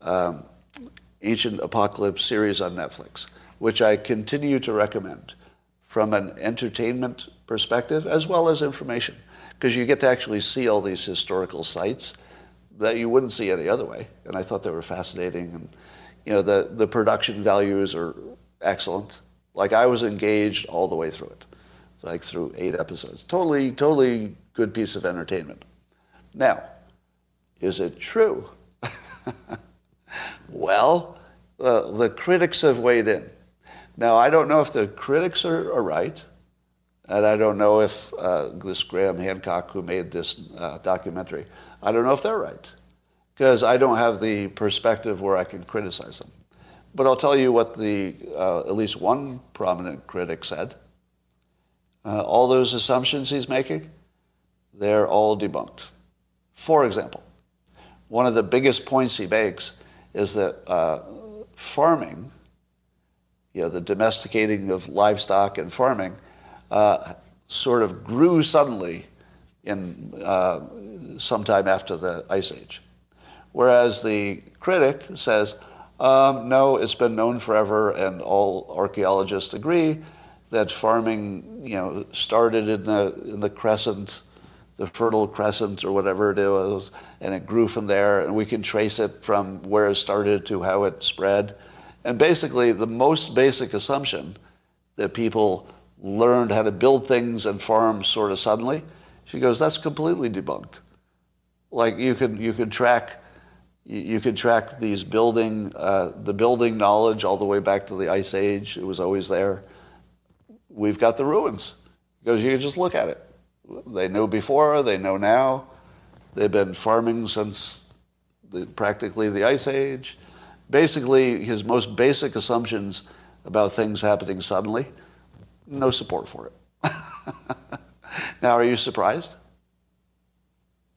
um, Ancient Apocalypse series on Netflix, which I continue to recommend from an entertainment perspective as well as information, because you get to actually see all these historical sites that you wouldn't see any other way, and I thought they were fascinating and you know, the, the production values are excellent. Like I was engaged all the way through it, like through eight episodes. Totally, totally good piece of entertainment. Now, is it true? well, the critics have weighed in. Now, I don't know if the critics are, are right, and I don't know if uh, this Graham Hancock who made this uh, documentary, I don't know if they're right because I don't have the perspective where I can criticize them. But I'll tell you what the uh, at least one prominent critic said. Uh, all those assumptions he's making, they're all debunked. For example, one of the biggest points he makes is that uh, farming, you know, the domesticating of livestock and farming, uh, sort of grew suddenly in uh, sometime after the Ice Age. Whereas the critic says, um, no, it's been known forever, and all archaeologists agree that farming, you know, started in the in the crescent, the fertile crescent or whatever it was, and it grew from there, and we can trace it from where it started to how it spread. And basically, the most basic assumption that people learned how to build things and farm sort of suddenly, she goes, that's completely debunked. Like you can you can track you could track these building, uh, the building knowledge all the way back to the Ice Age. It was always there. We've got the ruins because you can just look at it. They knew before, they know now. They've been farming since the, practically the Ice Age. basically his most basic assumptions about things happening suddenly, no support for it. now, are you surprised?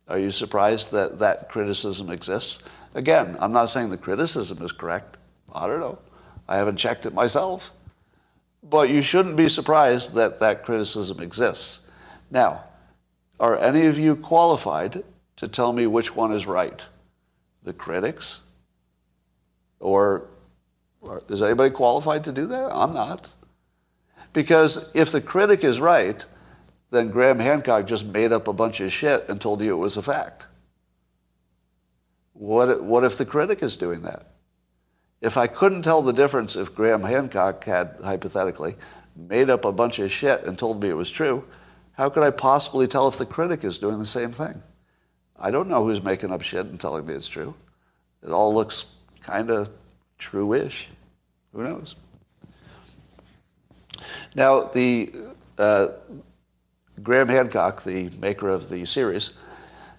Are you surprised that that criticism exists? Again, I'm not saying the criticism is correct. I don't know. I haven't checked it myself. But you shouldn't be surprised that that criticism exists. Now, are any of you qualified to tell me which one is right? The critics? Or, or is anybody qualified to do that? I'm not. Because if the critic is right, then Graham Hancock just made up a bunch of shit and told you it was a fact. What, what if the critic is doing that? If I couldn't tell the difference if Graham Hancock had, hypothetically, made up a bunch of shit and told me it was true, how could I possibly tell if the critic is doing the same thing? I don't know who's making up shit and telling me it's true. It all looks kind of true-ish. Who knows? Now, the uh, Graham Hancock, the maker of the series,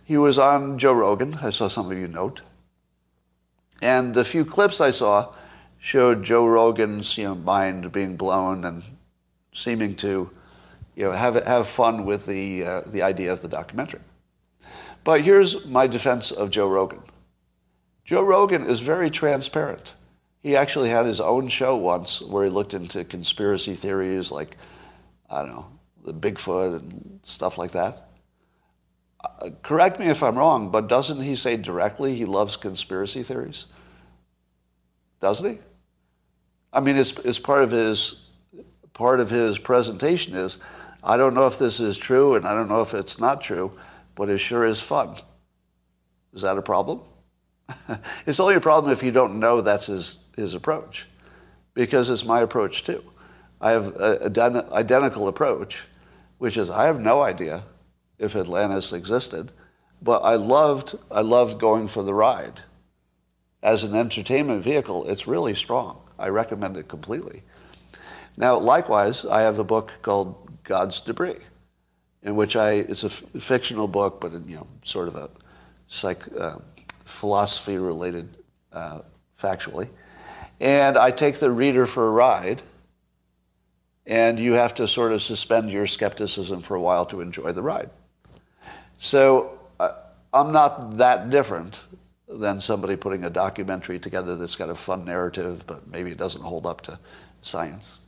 he was on Joe Rogan. I saw some of you note. And the few clips I saw showed Joe Rogan's you know, mind being blown and seeming to you know, have, have fun with the, uh, the idea of the documentary. But here's my defense of Joe Rogan. Joe Rogan is very transparent. He actually had his own show once where he looked into conspiracy theories like, I don't know, the Bigfoot and stuff like that. Uh, correct me if I'm wrong, but doesn't he say directly he loves conspiracy theories? Doesn't he? I mean, it's, it's part of his part of his presentation is, I don't know if this is true and I don't know if it's not true, but it sure is fun. Is that a problem? it's only a problem if you don't know that's his, his approach, because it's my approach too. I have an identical approach, which is I have no idea if Atlantis existed, but I loved, I loved going for the ride. As an entertainment vehicle, it's really strong. I recommend it completely. Now, likewise, I have a book called God's Debris, in which I, it's a f- fictional book, but you know, sort of a psych, uh, philosophy-related, uh, factually. And I take the reader for a ride, and you have to sort of suspend your skepticism for a while to enjoy the ride. So uh, I'm not that different than somebody putting a documentary together that's got a fun narrative, but maybe it doesn't hold up to science.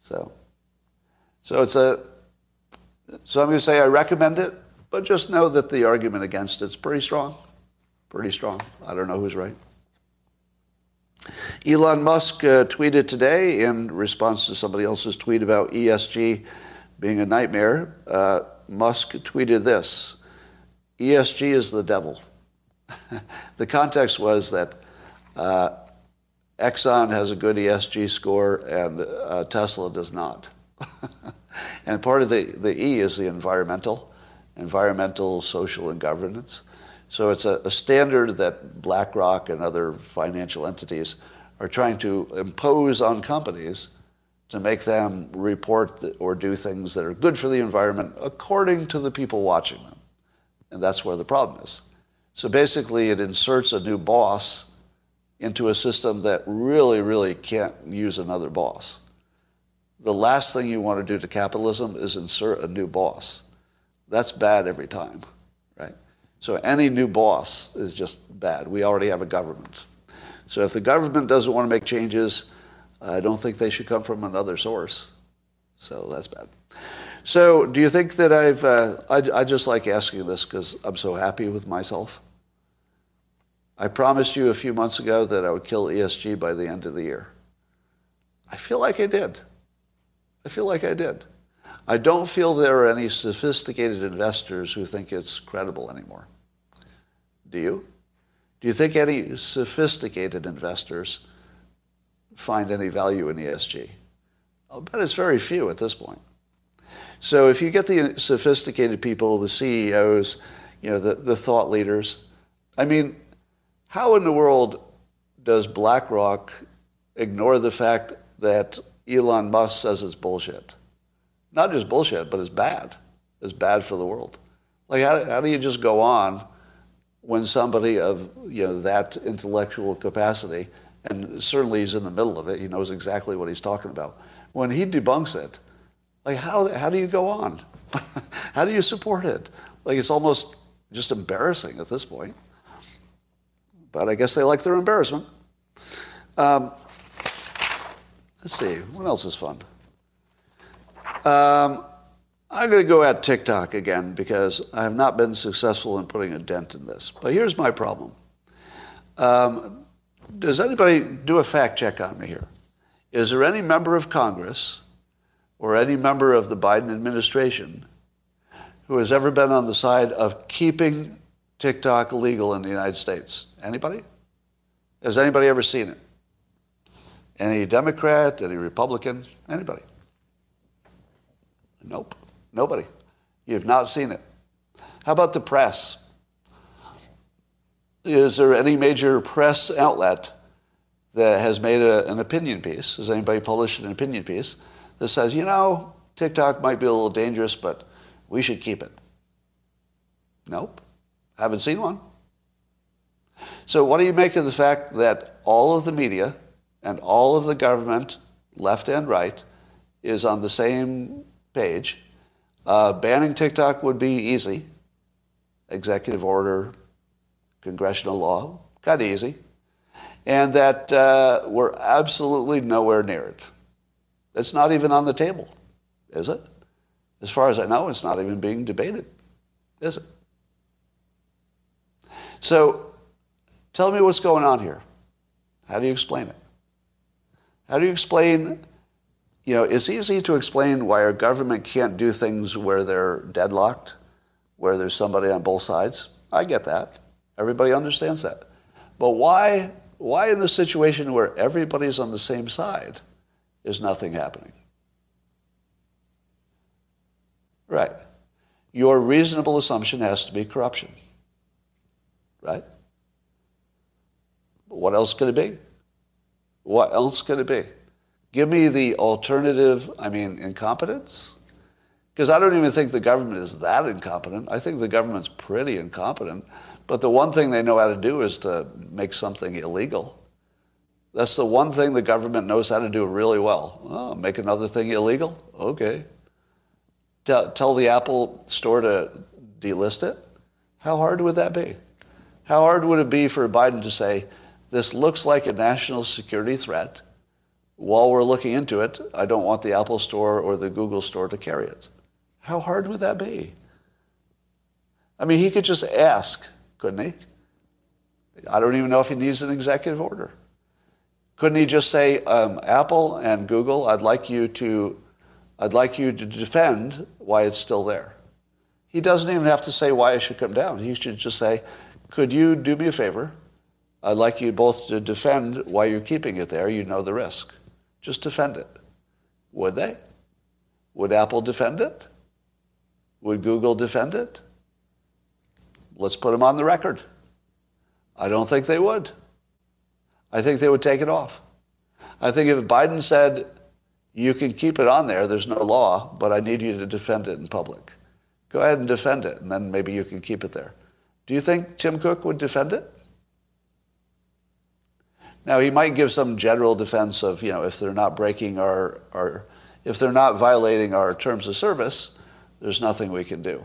So, so it's a. So I'm going to say I recommend it, but just know that the argument against it's pretty strong, pretty strong. I don't know who's right. Elon Musk uh, tweeted today in response to somebody else's tweet about ESG being a nightmare. Uh, Musk tweeted this ESG is the devil. the context was that uh, Exxon has a good ESG score and uh, Tesla does not. and part of the, the E is the environmental, environmental, social, and governance. So it's a, a standard that BlackRock and other financial entities are trying to impose on companies to make them report or do things that are good for the environment according to the people watching them. And that's where the problem is. So basically, it inserts a new boss into a system that really, really can't use another boss. The last thing you want to do to capitalism is insert a new boss. That's bad every time, right? So any new boss is just bad. We already have a government. So if the government doesn't want to make changes, I don't think they should come from another source. So that's bad. So do you think that I've, uh, I, I just like asking this because I'm so happy with myself. I promised you a few months ago that I would kill ESG by the end of the year. I feel like I did. I feel like I did. I don't feel there are any sophisticated investors who think it's credible anymore. Do you? Do you think any sophisticated investors find any value in ESG? I'll bet it's very few at this point. So if you get the sophisticated people, the CEOs, you know, the, the thought leaders, I mean, how in the world does BlackRock ignore the fact that Elon Musk says it's bullshit? Not just bullshit, but it's bad. It's bad for the world. Like, how, how do you just go on when somebody of you know that intellectual capacity and certainly he's in the middle of it. He knows exactly what he's talking about. When he debunks it, like how, how do you go on? how do you support it? Like it's almost just embarrassing at this point. But I guess they like their embarrassment. Um, let's see, what else is fun? Um, I'm going to go at TikTok again because I have not been successful in putting a dent in this. But here's my problem. Um, does anybody do a fact check on me here? Is there any member of Congress or any member of the Biden administration who has ever been on the side of keeping TikTok legal in the United States? Anybody? Has anybody ever seen it? Any Democrat, any Republican, anybody? Nope. Nobody. You've not seen it. How about the press? Is there any major press outlet that has made a, an opinion piece? Has anybody published an opinion piece that says, you know, TikTok might be a little dangerous, but we should keep it? Nope. Haven't seen one. So, what do you make of the fact that all of the media and all of the government, left and right, is on the same page uh, banning TikTok would be easy. Executive order, congressional law, kind of easy. And that uh, we're absolutely nowhere near it. It's not even on the table, is it? As far as I know, it's not even being debated, is it? So tell me what's going on here. How do you explain it? How do you explain you know, it's easy to explain why our government can't do things where they're deadlocked, where there's somebody on both sides. I get that. Everybody understands that. But why, why in the situation where everybody's on the same side is nothing happening? Right. Your reasonable assumption has to be corruption. Right? But What else could it be? What else could it be? Give me the alternative, I mean, incompetence? Because I don't even think the government is that incompetent. I think the government's pretty incompetent. But the one thing they know how to do is to make something illegal. That's the one thing the government knows how to do really well. Oh, make another thing illegal? Okay. Tell, tell the Apple store to delist it? How hard would that be? How hard would it be for Biden to say, this looks like a national security threat while we're looking into it, I don't want the Apple Store or the Google Store to carry it. How hard would that be? I mean, he could just ask, couldn't he? I don't even know if he needs an executive order. Couldn't he just say, um, Apple and Google, I'd like you to, I'd like you to defend why it's still there. He doesn't even have to say why it should come down. He should just say, could you do me a favor? I'd like you both to defend why you're keeping it there. You know the risk. Just defend it. Would they? Would Apple defend it? Would Google defend it? Let's put them on the record. I don't think they would. I think they would take it off. I think if Biden said, you can keep it on there, there's no law, but I need you to defend it in public. Go ahead and defend it, and then maybe you can keep it there. Do you think Tim Cook would defend it? Now, he might give some general defense of, you know, if they're not breaking our, our if they're not violating our terms of service, there's nothing we can do.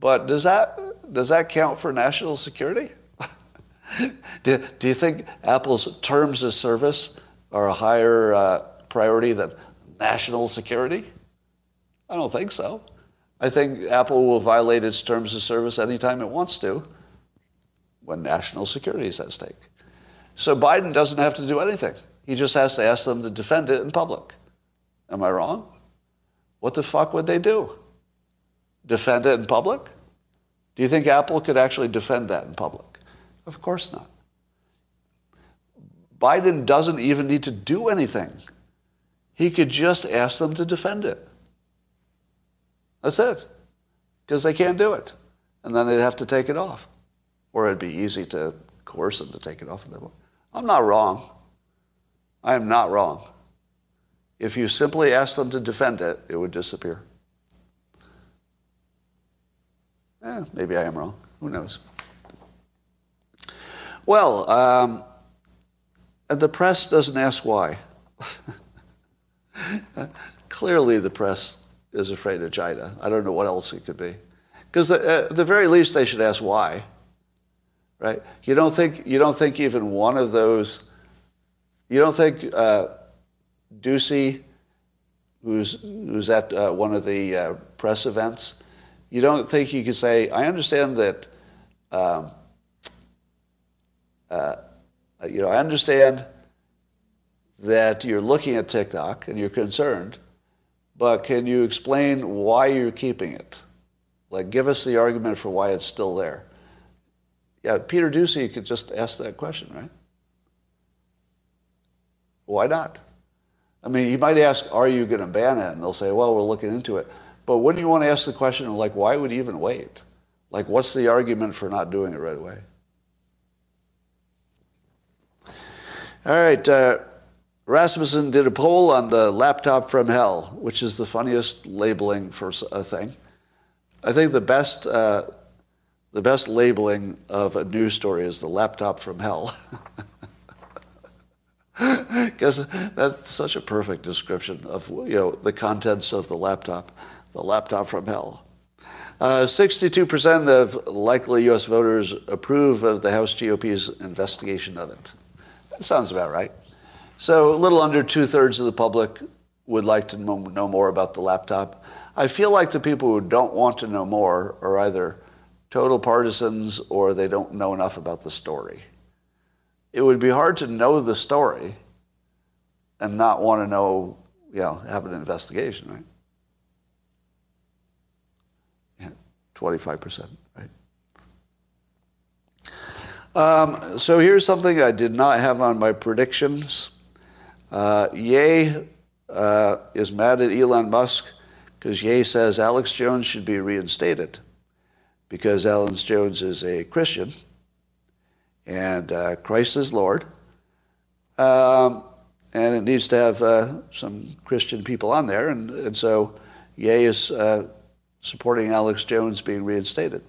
But does that, does that count for national security? do, do you think Apple's terms of service are a higher uh, priority than national security? I don't think so. I think Apple will violate its terms of service anytime it wants to when national security is at stake. So Biden doesn't have to do anything. He just has to ask them to defend it in public. Am I wrong? What the fuck would they do? Defend it in public? Do you think Apple could actually defend that in public? Of course not. Biden doesn't even need to do anything. He could just ask them to defend it. That's it. Because they can't do it. And then they'd have to take it off. Or it'd be easy to coerce them to take it off. I'm not wrong. I am not wrong. If you simply ask them to defend it, it would disappear. Eh, maybe I am wrong. Who knows? Well, um, the press doesn't ask why. Clearly, the press is afraid of China. I don't know what else it could be. Because at the very least, they should ask why. Right? You don't think, you don't think even one of those, you don't think uh, Doocy, who's, who's at uh, one of the uh, press events, you don't think you could say, I understand that, um, uh, you know, I understand that you're looking at TikTok and you're concerned, but can you explain why you're keeping it? Like, give us the argument for why it's still there. Yeah, Peter Doocy could just ask that question, right? Why not? I mean, you might ask, are you going to ban it? And they'll say, well, we're looking into it. But wouldn't you want to ask the question, like, why would you even wait? Like, what's the argument for not doing it right away? All right. Uh, Rasmussen did a poll on the laptop from hell, which is the funniest labeling for a thing. I think the best, uh, the best labeling of a news story is the laptop from hell. Because that's such a perfect description of you know the contents of the laptop, the laptop from hell. Uh, 62% of likely U.S. voters approve of the House GOP's investigation of it. That sounds about right. So a little under two thirds of the public would like to know more about the laptop. I feel like the people who don't want to know more are either total partisans or they don't know enough about the story. It would be hard to know the story and not want to know, you know, have an investigation, right? Yeah, 25%, right? Um, so here's something I did not have on my predictions. Uh, Ye uh, is mad at Elon Musk because Ye says Alex Jones should be reinstated because Alex Jones is a Christian and uh, Christ is Lord. Um, and it needs to have uh, some Christian people on there. And, and so Ye is uh, supporting Alex Jones being reinstated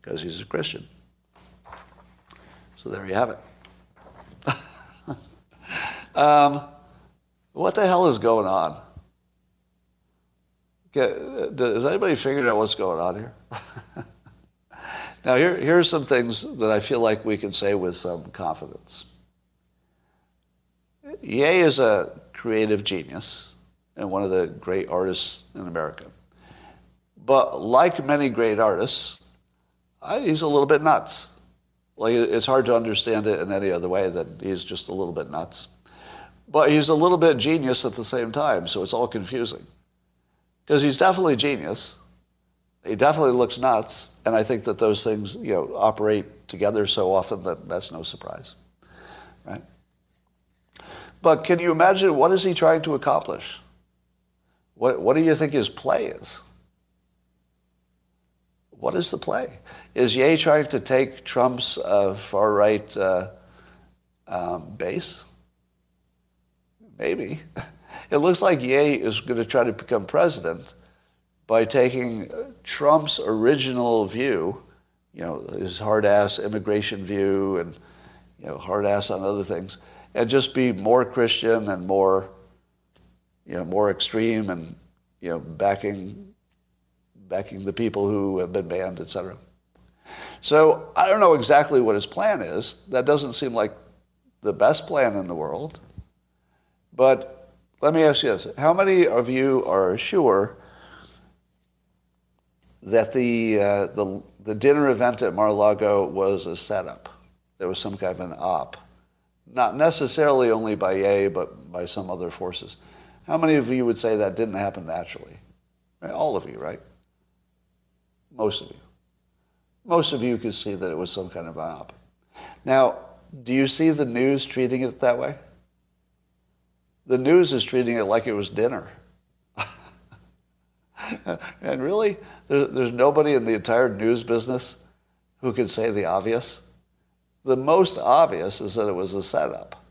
because he's a Christian. So there you have it. Um, what the hell is going on? Has uh, anybody figured out what's going on here? now, here, here are some things that I feel like we can say with some confidence. Ye is a creative genius and one of the great artists in America. But like many great artists, he's a little bit nuts. Like it's hard to understand it in any other way than he's just a little bit nuts. But he's a little bit genius at the same time, so it's all confusing. Because he's definitely genius. He definitely looks nuts, and I think that those things, you know, operate together so often that that's no surprise. Right? But can you imagine what is he trying to accomplish? What, what do you think his play is? What is the play? Is Ye trying to take Trump's uh, far right uh, um, base? Maybe. It looks like Ye is going to try to become president by taking Trump's original view, you know, his hard ass immigration view and, you know, hard ass on other things, and just be more Christian and more, you know, more extreme and, you know, backing, backing the people who have been banned, etc. So I don't know exactly what his plan is. That doesn't seem like the best plan in the world. But let me ask you this. How many of you are sure that the, uh, the, the dinner event at Mar-a-Lago was a setup? There was some kind of an op. Not necessarily only by A, but by some other forces. How many of you would say that didn't happen naturally? All of you, right? Most of you. Most of you could see that it was some kind of an op. Now, do you see the news treating it that way? The news is treating it like it was dinner. and really, there, there's nobody in the entire news business who can say the obvious. The most obvious is that it was a setup.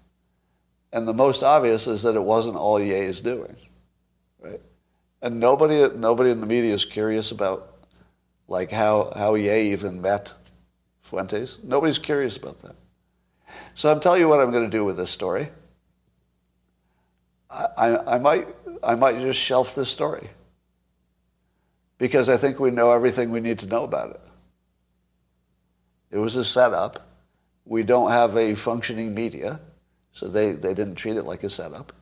And the most obvious is that it wasn't all Ye is doing. Right? And nobody, nobody in the media is curious about like how, how Ye even met Fuentes. Nobody's curious about that. So I'm telling you what I'm going to do with this story. I, I, might, I might just shelf this story because I think we know everything we need to know about it. It was a setup. We don't have a functioning media, so they, they didn't treat it like a setup.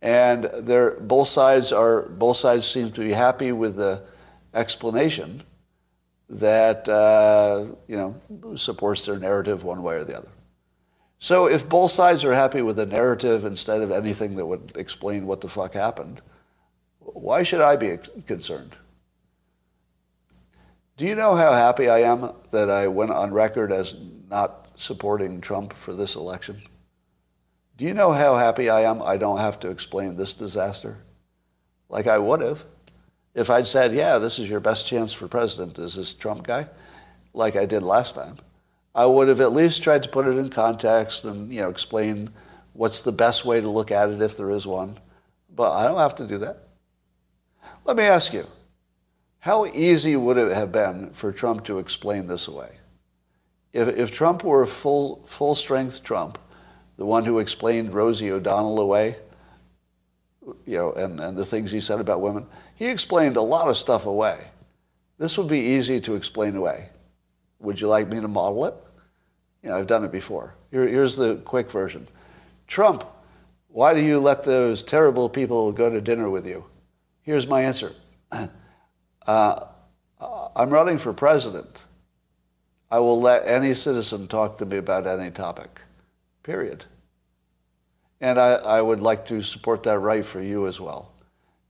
And they're, both sides are both sides seem to be happy with the explanation that uh, you know supports their narrative one way or the other. So if both sides are happy with the narrative instead of anything that would explain what the fuck happened, why should I be concerned? Do you know how happy I am that I went on record as not supporting Trump for this election? Do you know how happy I am I don't have to explain this disaster? Like I would have. If I'd said, yeah, this is your best chance for president, is this Trump guy, like I did last time, I would have at least tried to put it in context and you know explain what's the best way to look at it if there is one. But I don't have to do that. Let me ask you, how easy would it have been for Trump to explain this away? If, if Trump were full, full strength Trump, the one who explained Rosie O'Donnell away, you know, and, and the things he said about women, he explained a lot of stuff away. This would be easy to explain away. Would you like me to model it? You know, I've done it before. Here, here's the quick version. Trump, why do you let those terrible people go to dinner with you? Here's my answer. Uh, I'm running for president. I will let any citizen talk to me about any topic, period. And I, I would like to support that right for you as well.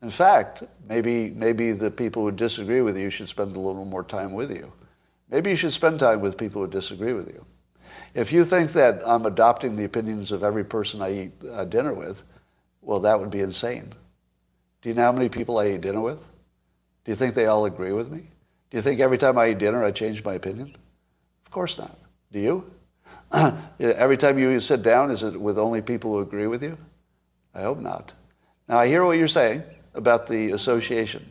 In fact, maybe, maybe the people who disagree with you should spend a little more time with you. Maybe you should spend time with people who disagree with you. If you think that I'm adopting the opinions of every person I eat uh, dinner with, well, that would be insane. Do you know how many people I eat dinner with? Do you think they all agree with me? Do you think every time I eat dinner I change my opinion? Of course not. Do you? every time you sit down, is it with only people who agree with you? I hope not. Now, I hear what you're saying about the association.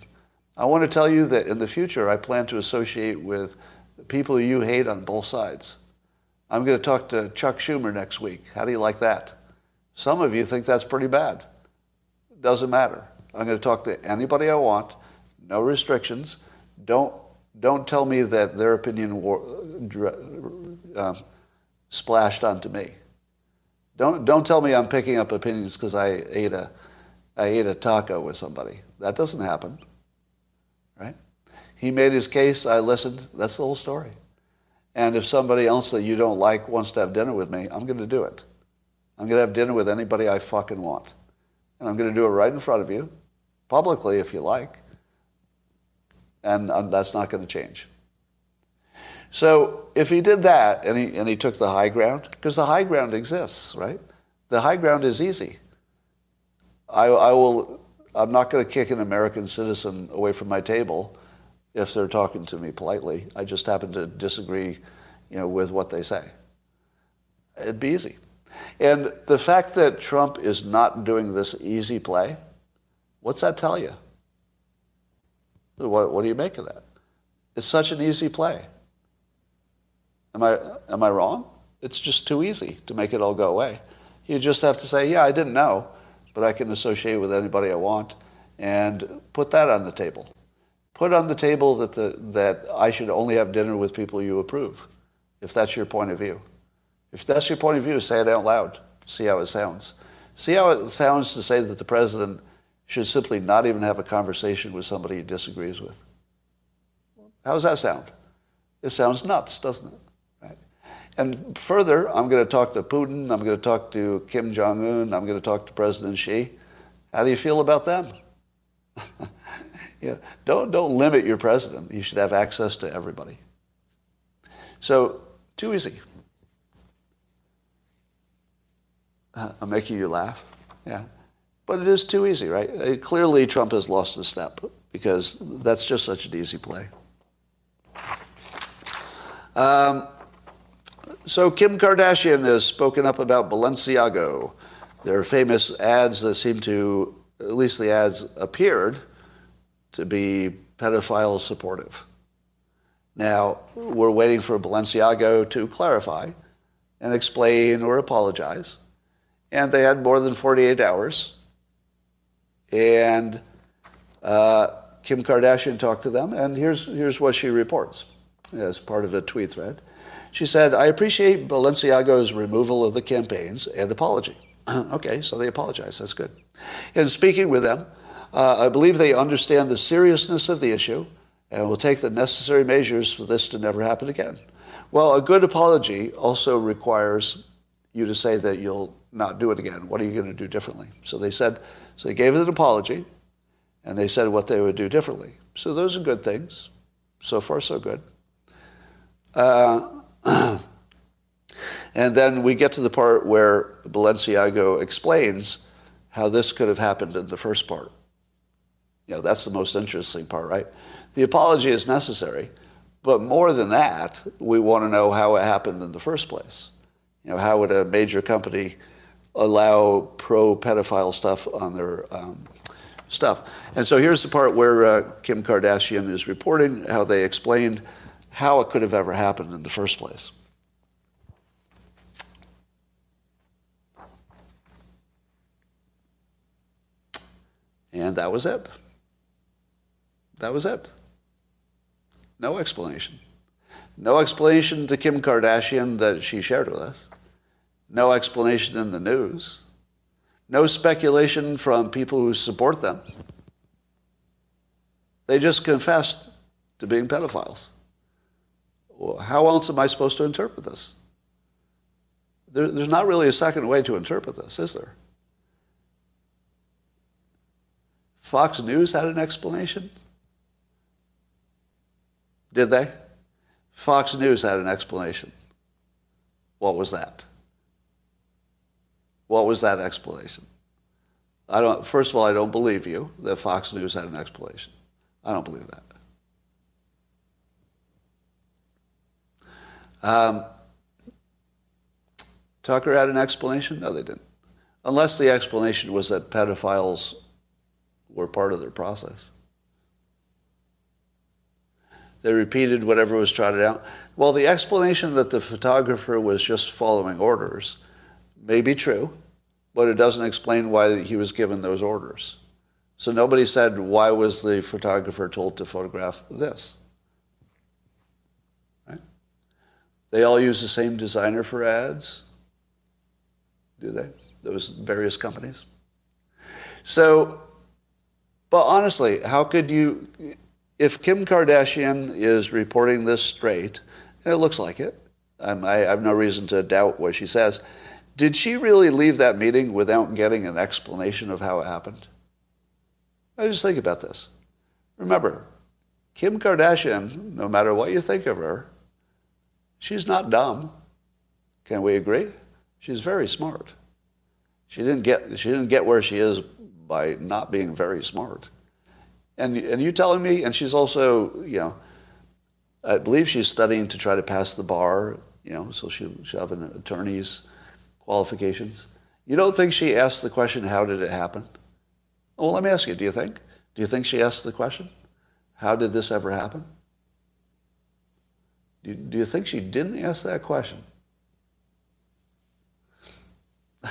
I want to tell you that in the future, I plan to associate with people you hate on both sides. I'm going to talk to Chuck Schumer next week. How do you like that? Some of you think that's pretty bad. Doesn't matter. I'm going to talk to anybody I want no restrictions. Don't, don't tell me that their opinion war, uh, splashed onto me. Don't, don't tell me I'm picking up opinions because I ate a, I ate a taco with somebody. That doesn't happen, right? He made his case. I listened. That's the whole story. And if somebody else that you don't like wants to have dinner with me, I'm going to do it. I'm going to have dinner with anybody I fucking want. And I'm going to do it right in front of you, publicly if you like and that's not going to change. So if he did that and he, and he took the high ground, because the high ground exists, right? The high ground is easy. I, I will, I'm not going to kick an American citizen away from my table if they're talking to me politely. I just happen to disagree, you know, with what they say. It'd be easy. And the fact that Trump is not doing this easy play, what's that tell you? What, what do you make of that? It's such an easy play. Am I, am I wrong? It's just too easy to make it all go away. You just have to say, yeah, I didn't know, but I can associate with anybody I want and put that on the table. Put on the table that, the, that I should only have dinner with people you approve, if that's your point of view. If that's your point of view, say it out loud. See how it sounds. See how it sounds to say that the president should simply not even have a conversation with somebody he disagrees with. How does that sound? It sounds nuts, doesn't it? Right? And further, I'm going to talk to Putin, I'm going to talk to Kim Jong Un, I'm going to talk to President Xi. How do you feel about them? yeah, don't, don't limit your president. You should have access to everybody. So, too easy. Uh, I'm making you laugh. Yeah. But it is too easy, right? Uh, clearly, Trump has lost a step because that's just such an easy play. Um, so Kim Kardashian has spoken up about Balenciaga. There are famous ads that seem to, at least the ads appeared, to be pedophile supportive. Now, we're waiting for Balenciaga to clarify and explain or apologize. And they had more than 48 hours. And uh, Kim Kardashian talked to them, and here's, here's what she reports as part of a tweet thread. She said, I appreciate Balenciaga's removal of the campaigns and apology. okay, so they apologized. That's good. In speaking with them, uh, I believe they understand the seriousness of the issue and will take the necessary measures for this to never happen again. Well, a good apology also requires you to say that you'll not do it again. What are you going to do differently? So they said, so they gave an apology, and they said what they would do differently. So those are good things. So far, so good. Uh, and then we get to the part where Balenciaga explains how this could have happened in the first part. You know, that's the most interesting part, right? The apology is necessary, but more than that, we want to know how it happened in the first place. You know, how would a major company allow pro-pedophile stuff on their um, stuff? And so here's the part where uh, Kim Kardashian is reporting how they explained how it could have ever happened in the first place. And that was it. That was it. No explanation. No explanation to Kim Kardashian that she shared with us. No explanation in the news. No speculation from people who support them. They just confessed to being pedophiles. Well, how else am I supposed to interpret this? There, there's not really a second way to interpret this, is there? Fox News had an explanation. Did they? Fox News had an explanation. What was that? What was that explanation? I don't, first of all, I don't believe you that Fox News had an explanation. I don't believe that. Um, Tucker had an explanation? No, they didn't. Unless the explanation was that pedophiles were part of their process. They repeated whatever was trotted out. Well, the explanation that the photographer was just following orders may be true, but it doesn't explain why he was given those orders. So nobody said, why was the photographer told to photograph this? Right? They all use the same designer for ads, do they? Those various companies. So, but honestly, how could you, if Kim Kardashian is reporting this straight, and it looks like it, um, I have no reason to doubt what she says. Did she really leave that meeting without getting an explanation of how it happened? I just think about this. Remember, Kim Kardashian, no matter what you think of her, she's not dumb. Can we agree? She's very smart. She didn't get, she didn't get where she is by not being very smart. And, and you telling me, and she's also, you know, I believe she's studying to try to pass the bar, you know, so she'll, she'll have an attorney's qualifications. You don't think she asked the question, how did it happen? Well, let me ask you, do you think? Do you think she asked the question? How did this ever happen? Do do you think she didn't ask that question?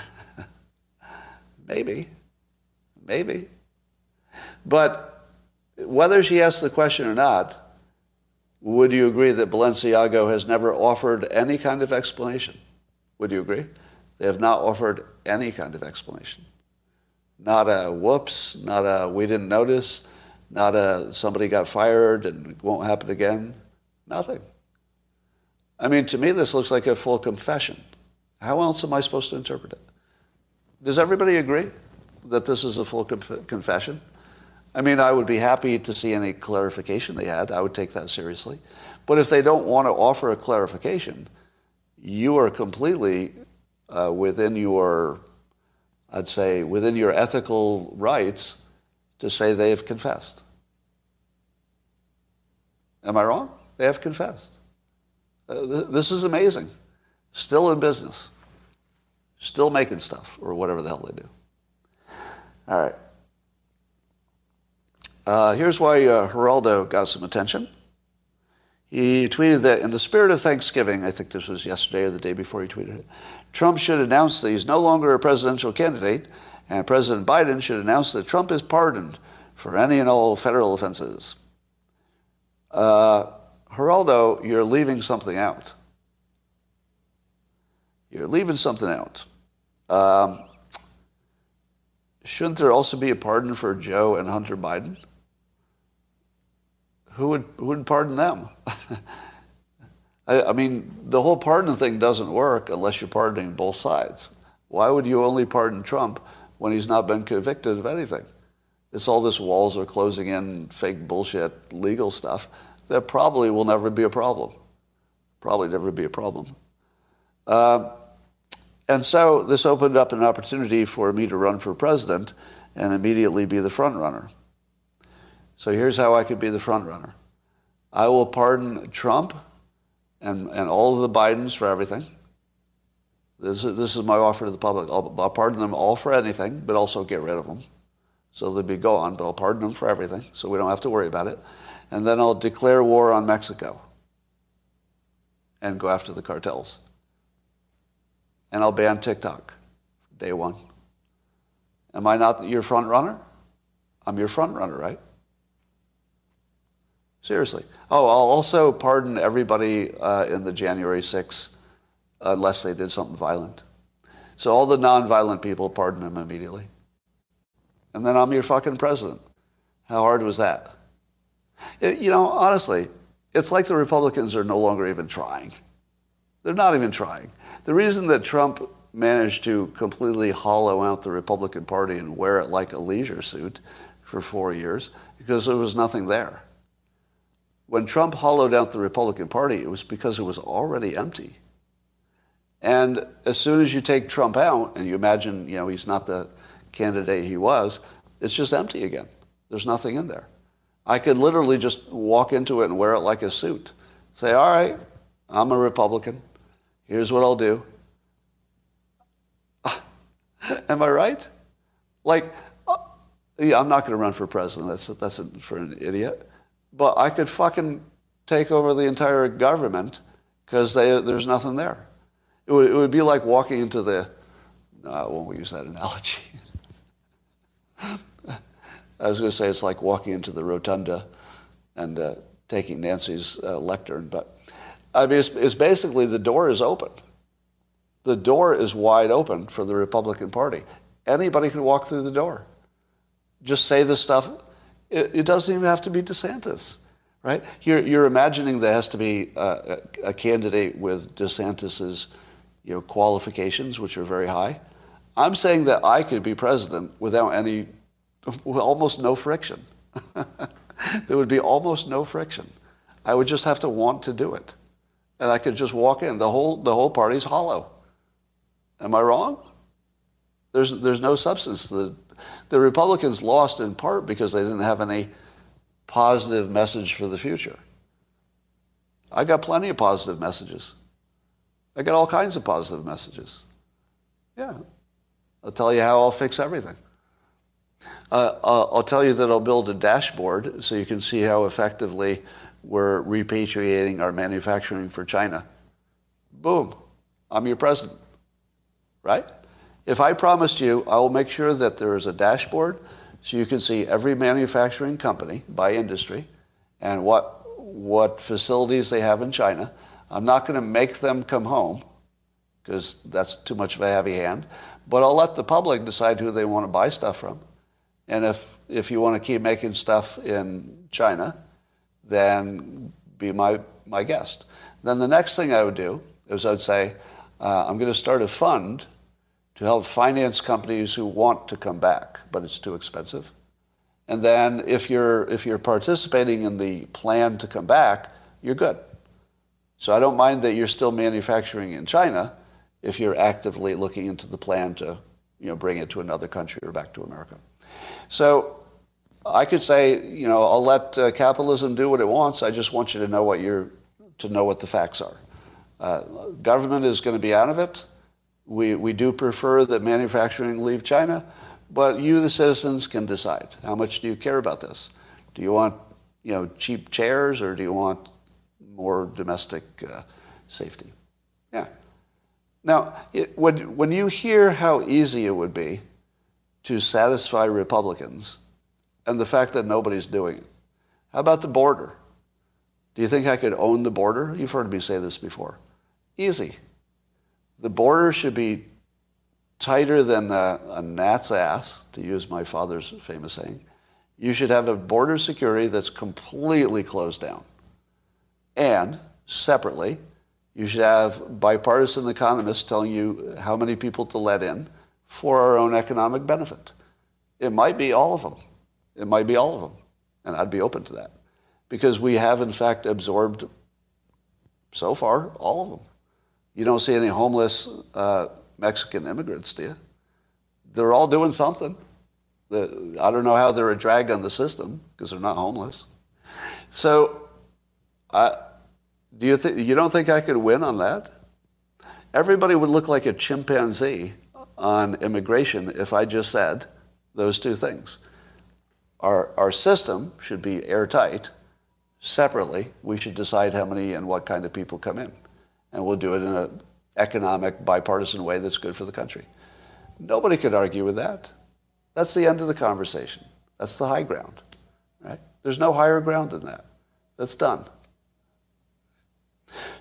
Maybe. Maybe. But whether she asked the question or not, would you agree that Balenciaga has never offered any kind of explanation? Would you agree? They have not offered any kind of explanation. Not a whoops, not a we didn't notice, not a somebody got fired and it won't happen again. Nothing. I mean, to me, this looks like a full confession. How else am I supposed to interpret it? Does everybody agree that this is a full conf- confession? I mean, I would be happy to see any clarification they had. I would take that seriously. But if they don't want to offer a clarification, you are completely uh, within your, I'd say, within your ethical rights to say they have confessed. Am I wrong? They have confessed. Uh, th- this is amazing. Still in business. Still making stuff, or whatever the hell they do. All right. Uh, here's why uh, Geraldo got some attention. He tweeted that in the spirit of Thanksgiving, I think this was yesterday or the day before he tweeted it, Trump should announce that he's no longer a presidential candidate, and President Biden should announce that Trump is pardoned for any and all federal offenses. Uh, Geraldo, you're leaving something out. You're leaving something out. Um, shouldn't there also be a pardon for Joe and Hunter Biden? Who would, who would pardon them? I, I mean, the whole pardon thing doesn't work unless you're pardoning both sides. Why would you only pardon Trump when he's not been convicted of anything? It's all this walls are closing in, fake bullshit, legal stuff that probably will never be a problem. Probably never be a problem. Uh, and so this opened up an opportunity for me to run for president and immediately be the front runner. So here's how I could be the front runner. I will pardon Trump and, and all of the Bidens for everything. This is, this is my offer to the public. I'll, I'll pardon them all for anything, but also get rid of them. So they'll be gone, but I'll pardon them for everything, so we don't have to worry about it. And then I'll declare war on Mexico and go after the cartels. And I'll ban TikTok day one. Am I not your front runner? I'm your front runner, right? Seriously. Oh, I'll also pardon everybody uh, in the January 6th unless they did something violent. So all the nonviolent people, pardon them immediately. And then I'm your fucking president. How hard was that? It, you know, honestly, it's like the Republicans are no longer even trying. They're not even trying. The reason that Trump managed to completely hollow out the Republican Party and wear it like a leisure suit for four years, because there was nothing there. When Trump hollowed out the Republican Party, it was because it was already empty. And as soon as you take Trump out and you imagine, you know, he's not the candidate he was, it's just empty again. There's nothing in there. I could literally just walk into it and wear it like a suit. Say, all right, I'm a Republican. Here's what I'll do. Am I right? Like, uh, yeah, I'm not going to run for president. That's, that's for an idiot but I could fucking take over the entire government because there's nothing there. It would, it would, be like walking into the, no, I won't use that analogy. I was going to say it's like walking into the rotunda and uh, taking Nancy's uh, lectern, but I mean, it's, it's basically the door is open. The door is wide open for the Republican Party. Anybody can walk through the door. Just say the stuff it, it doesn't even have to be DeSantis, right? You're, you're imagining there has to be a, a, a candidate with DeSantis's you know, qualifications, which are very high. I'm saying that I could be president without any, almost no friction. there would be almost no friction. I would just have to want to do it. And I could just walk in. The whole, the whole party's hollow. Am I wrong? There's, there's no substance to the, the Republicans lost in part because they didn't have any positive message for the future. I got plenty of positive messages. I got all kinds of positive messages. Yeah. I'll tell you how I'll fix everything. Uh, I'll tell you that I'll build a dashboard so you can see how effectively we're repatriating our manufacturing for China. Boom. I'm your president. Right? If I promised you, I will make sure that there is a dashboard so you can see every manufacturing company by industry and what, what facilities they have in China. I'm not going to make them come home because that's too much of a heavy hand, but I'll let the public decide who they want to buy stuff from. And if, if you want to keep making stuff in China, then be my, my guest. Then the next thing I would do is I'd say, uh, I'm going to start a fund to help finance companies who want to come back, but it's too expensive. And then if you're, if you're participating in the plan to come back, you're good. So I don't mind that you're still manufacturing in China if you're actively looking into the plan to you know, bring it to another country or back to America. So I could say, you know, I'll let uh, capitalism do what it wants. I just want you to know what you're, to know what the facts are. Uh, government is going to be out of it. We, we do prefer that manufacturing leave China, but you, the citizens, can decide. How much do you care about this? Do you want you know, cheap chairs or do you want more domestic uh, safety. Yeah. Now, it, when, when you hear how easy it would be to satisfy Republicans and the fact that nobody's doing it, how about the border? Do you think I could own the border? You've heard me say this before. Easy. The border should be tighter than a, a gnat's ass, to use my father's famous saying. You should have a border security that's completely closed down. And separately, you should have bipartisan economists telling you how many people to let in for our own economic benefit. It might be all of them. It might be all of them. And I'd be open to that. Because we have, in fact, absorbed, so far, all of them. You don't see any homeless uh, Mexican immigrants, do you? They're all doing something. The, I don't know how they're a drag on the system because they're not homeless. So, I, do you think you don't think I could win on that? Everybody would look like a chimpanzee on immigration if I just said those two things. Our, our system should be airtight. Separately, we should decide how many and what kind of people come in. And we'll do it in an economic, bipartisan way that's good for the country. Nobody could argue with that. That's the end of the conversation. That's the high ground. Right? There's no higher ground than that. That's done.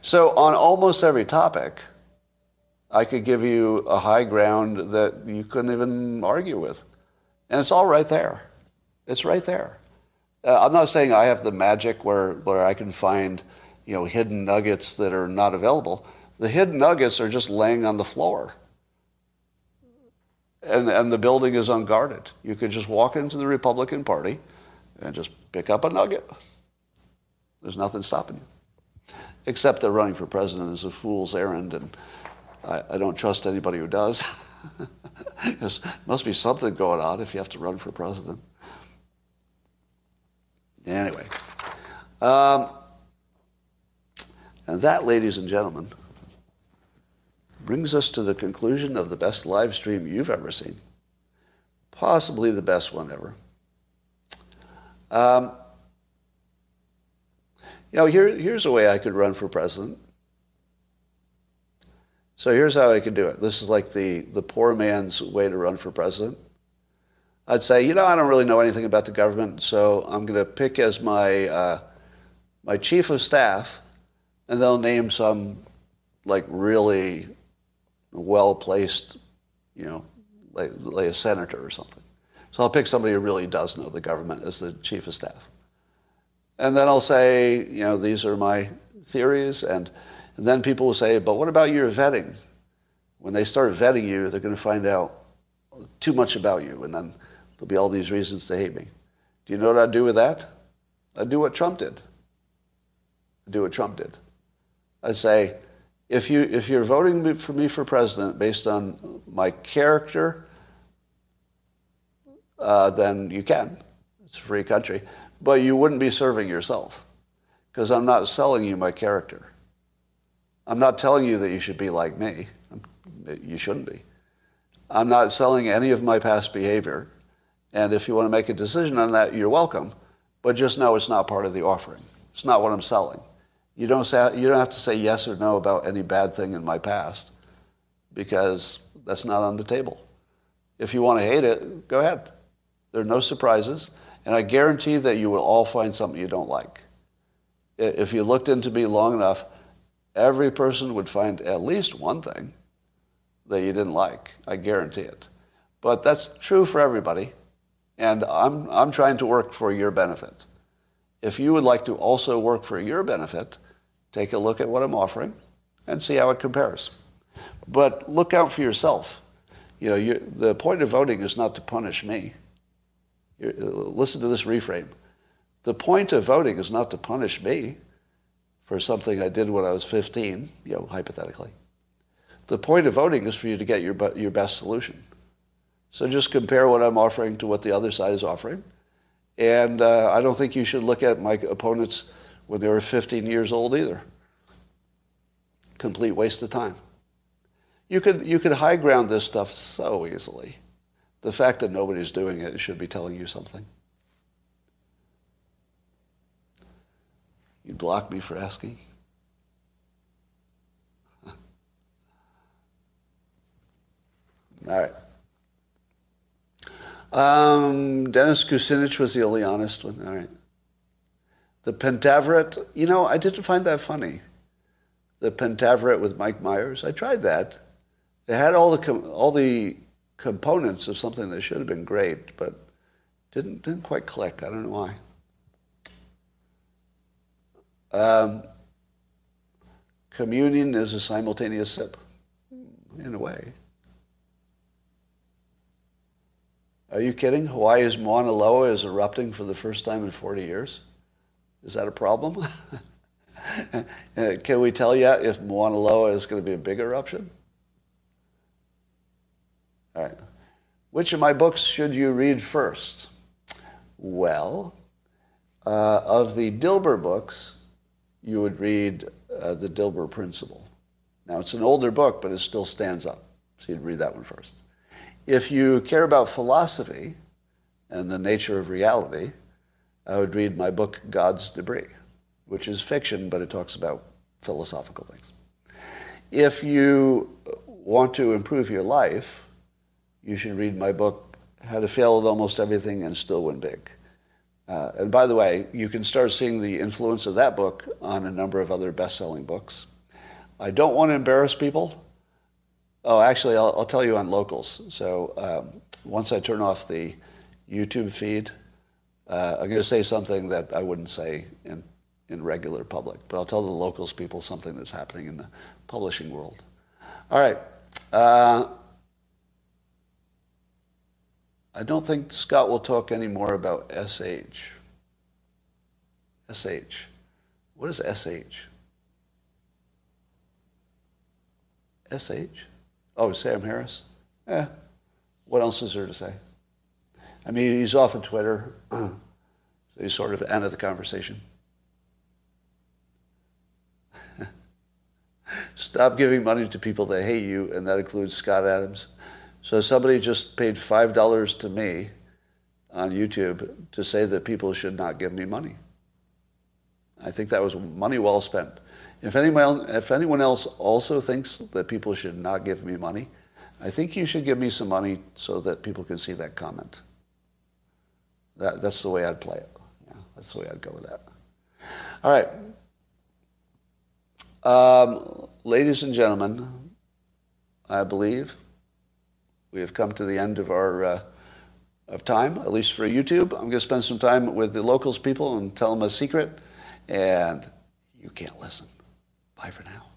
So on almost every topic, I could give you a high ground that you couldn't even argue with. And it's all right there. It's right there. Uh, I'm not saying I have the magic where, where I can find, you know, hidden nuggets that are not available. The hidden nuggets are just laying on the floor. And, and the building is unguarded. You could just walk into the Republican Party and just pick up a nugget. There's nothing stopping you. Except that running for president is a fool's errand, and I, I don't trust anybody who does. there must be something going on if you have to run for president. Anyway. Um, and that, ladies and gentlemen, brings us to the conclusion of the best live stream you've ever seen. Possibly the best one ever. Um, you know, here, here's a way I could run for president. So here's how I could do it. This is like the, the poor man's way to run for president. I'd say, you know, I don't really know anything about the government, so I'm going to pick as my, uh, my chief of staff, and they'll name some like really well placed, you know, like, like a senator or something. So I'll pick somebody who really does know the government as the chief of staff. And then I'll say, you know, these are my theories. And, and then people will say, but what about your vetting? When they start vetting you, they're going to find out too much about you. And then there'll be all these reasons to hate me. Do you know what I'd do with that? I'd do what Trump did. I'd do what Trump did. I'd say, if you if you're voting for me for president based on my character, uh, then you can. It's a free country, but you wouldn't be serving yourself, because I'm not selling you my character. I'm not telling you that you should be like me. You shouldn't be. I'm not selling any of my past behavior, and if you want to make a decision on that, you're welcome. But just know it's not part of the offering. It's not what I'm selling. You don't, say, you don't have to say yes or no about any bad thing in my past because that's not on the table. If you want to hate it, go ahead. There are no surprises. And I guarantee that you will all find something you don't like. If you looked into me long enough, every person would find at least one thing that you didn't like. I guarantee it. But that's true for everybody. And I'm, I'm trying to work for your benefit. If you would like to also work for your benefit, take a look at what I'm offering and see how it compares. But look out for yourself. You know, you, the point of voting is not to punish me. You, listen to this reframe. The point of voting is not to punish me for something I did when I was 15, you know, hypothetically. The point of voting is for you to get your, your best solution. So just compare what I'm offering to what the other side is offering and uh, I don't think you should look at my opponents when they were 15 years old either. Complete waste of time. You could, you could high ground this stuff so easily. The fact that nobody's doing it should be telling you something. You'd block me for asking? All right. Um, Dennis Kucinich was the only honest one. All right. The Pentaverate, you know, I didn't find that funny. The Pentaverate with Mike Myers. I tried that. It had all the com- all the components of something that should have been great, but didn't didn't quite click. I don't know why. Um, communion is a simultaneous sip, in a way. Are you kidding? Hawaii's Mauna Loa is erupting for the first time in 40 years. Is that a problem? Can we tell yet if Mauna Loa is going to be a big eruption? All right. Which of my books should you read first? Well, uh, of the Dilbert books, you would read uh, The Dilbert Principle. Now, it's an older book, but it still stands up. So you'd read that one first. If you care about philosophy and the nature of reality, I would read my book, God's Debris, which is fiction, but it talks about philosophical things. If you want to improve your life, you should read my book, How to Fail at Almost Everything and Still Win Big. Uh, and by the way, you can start seeing the influence of that book on a number of other best-selling books. I don't want to embarrass people. Oh, actually, I'll, I'll tell you on locals. So um, once I turn off the YouTube feed, uh, I'm going to say something that I wouldn't say in, in regular public, but I'll tell the locals people something that's happening in the publishing world. All right. Uh, I don't think Scott will talk anymore about SH. SH. What is SH? SH? Oh, Sam Harris? Eh. What else is there to say? I mean, he's off of Twitter, so he's sort of end of the conversation. Stop giving money to people that hate you, and that includes Scott Adams. So somebody just paid $5 to me on YouTube to say that people should not give me money. I think that was money well spent. If anyone, if anyone else also thinks that people should not give me money, I think you should give me some money so that people can see that comment. That, that's the way I'd play it. Yeah, that's the way I'd go with that. All right. Um, ladies and gentlemen, I believe we have come to the end of our uh, of time, at least for YouTube. I'm going to spend some time with the locals people and tell them a secret, and you can't listen. Bye for now.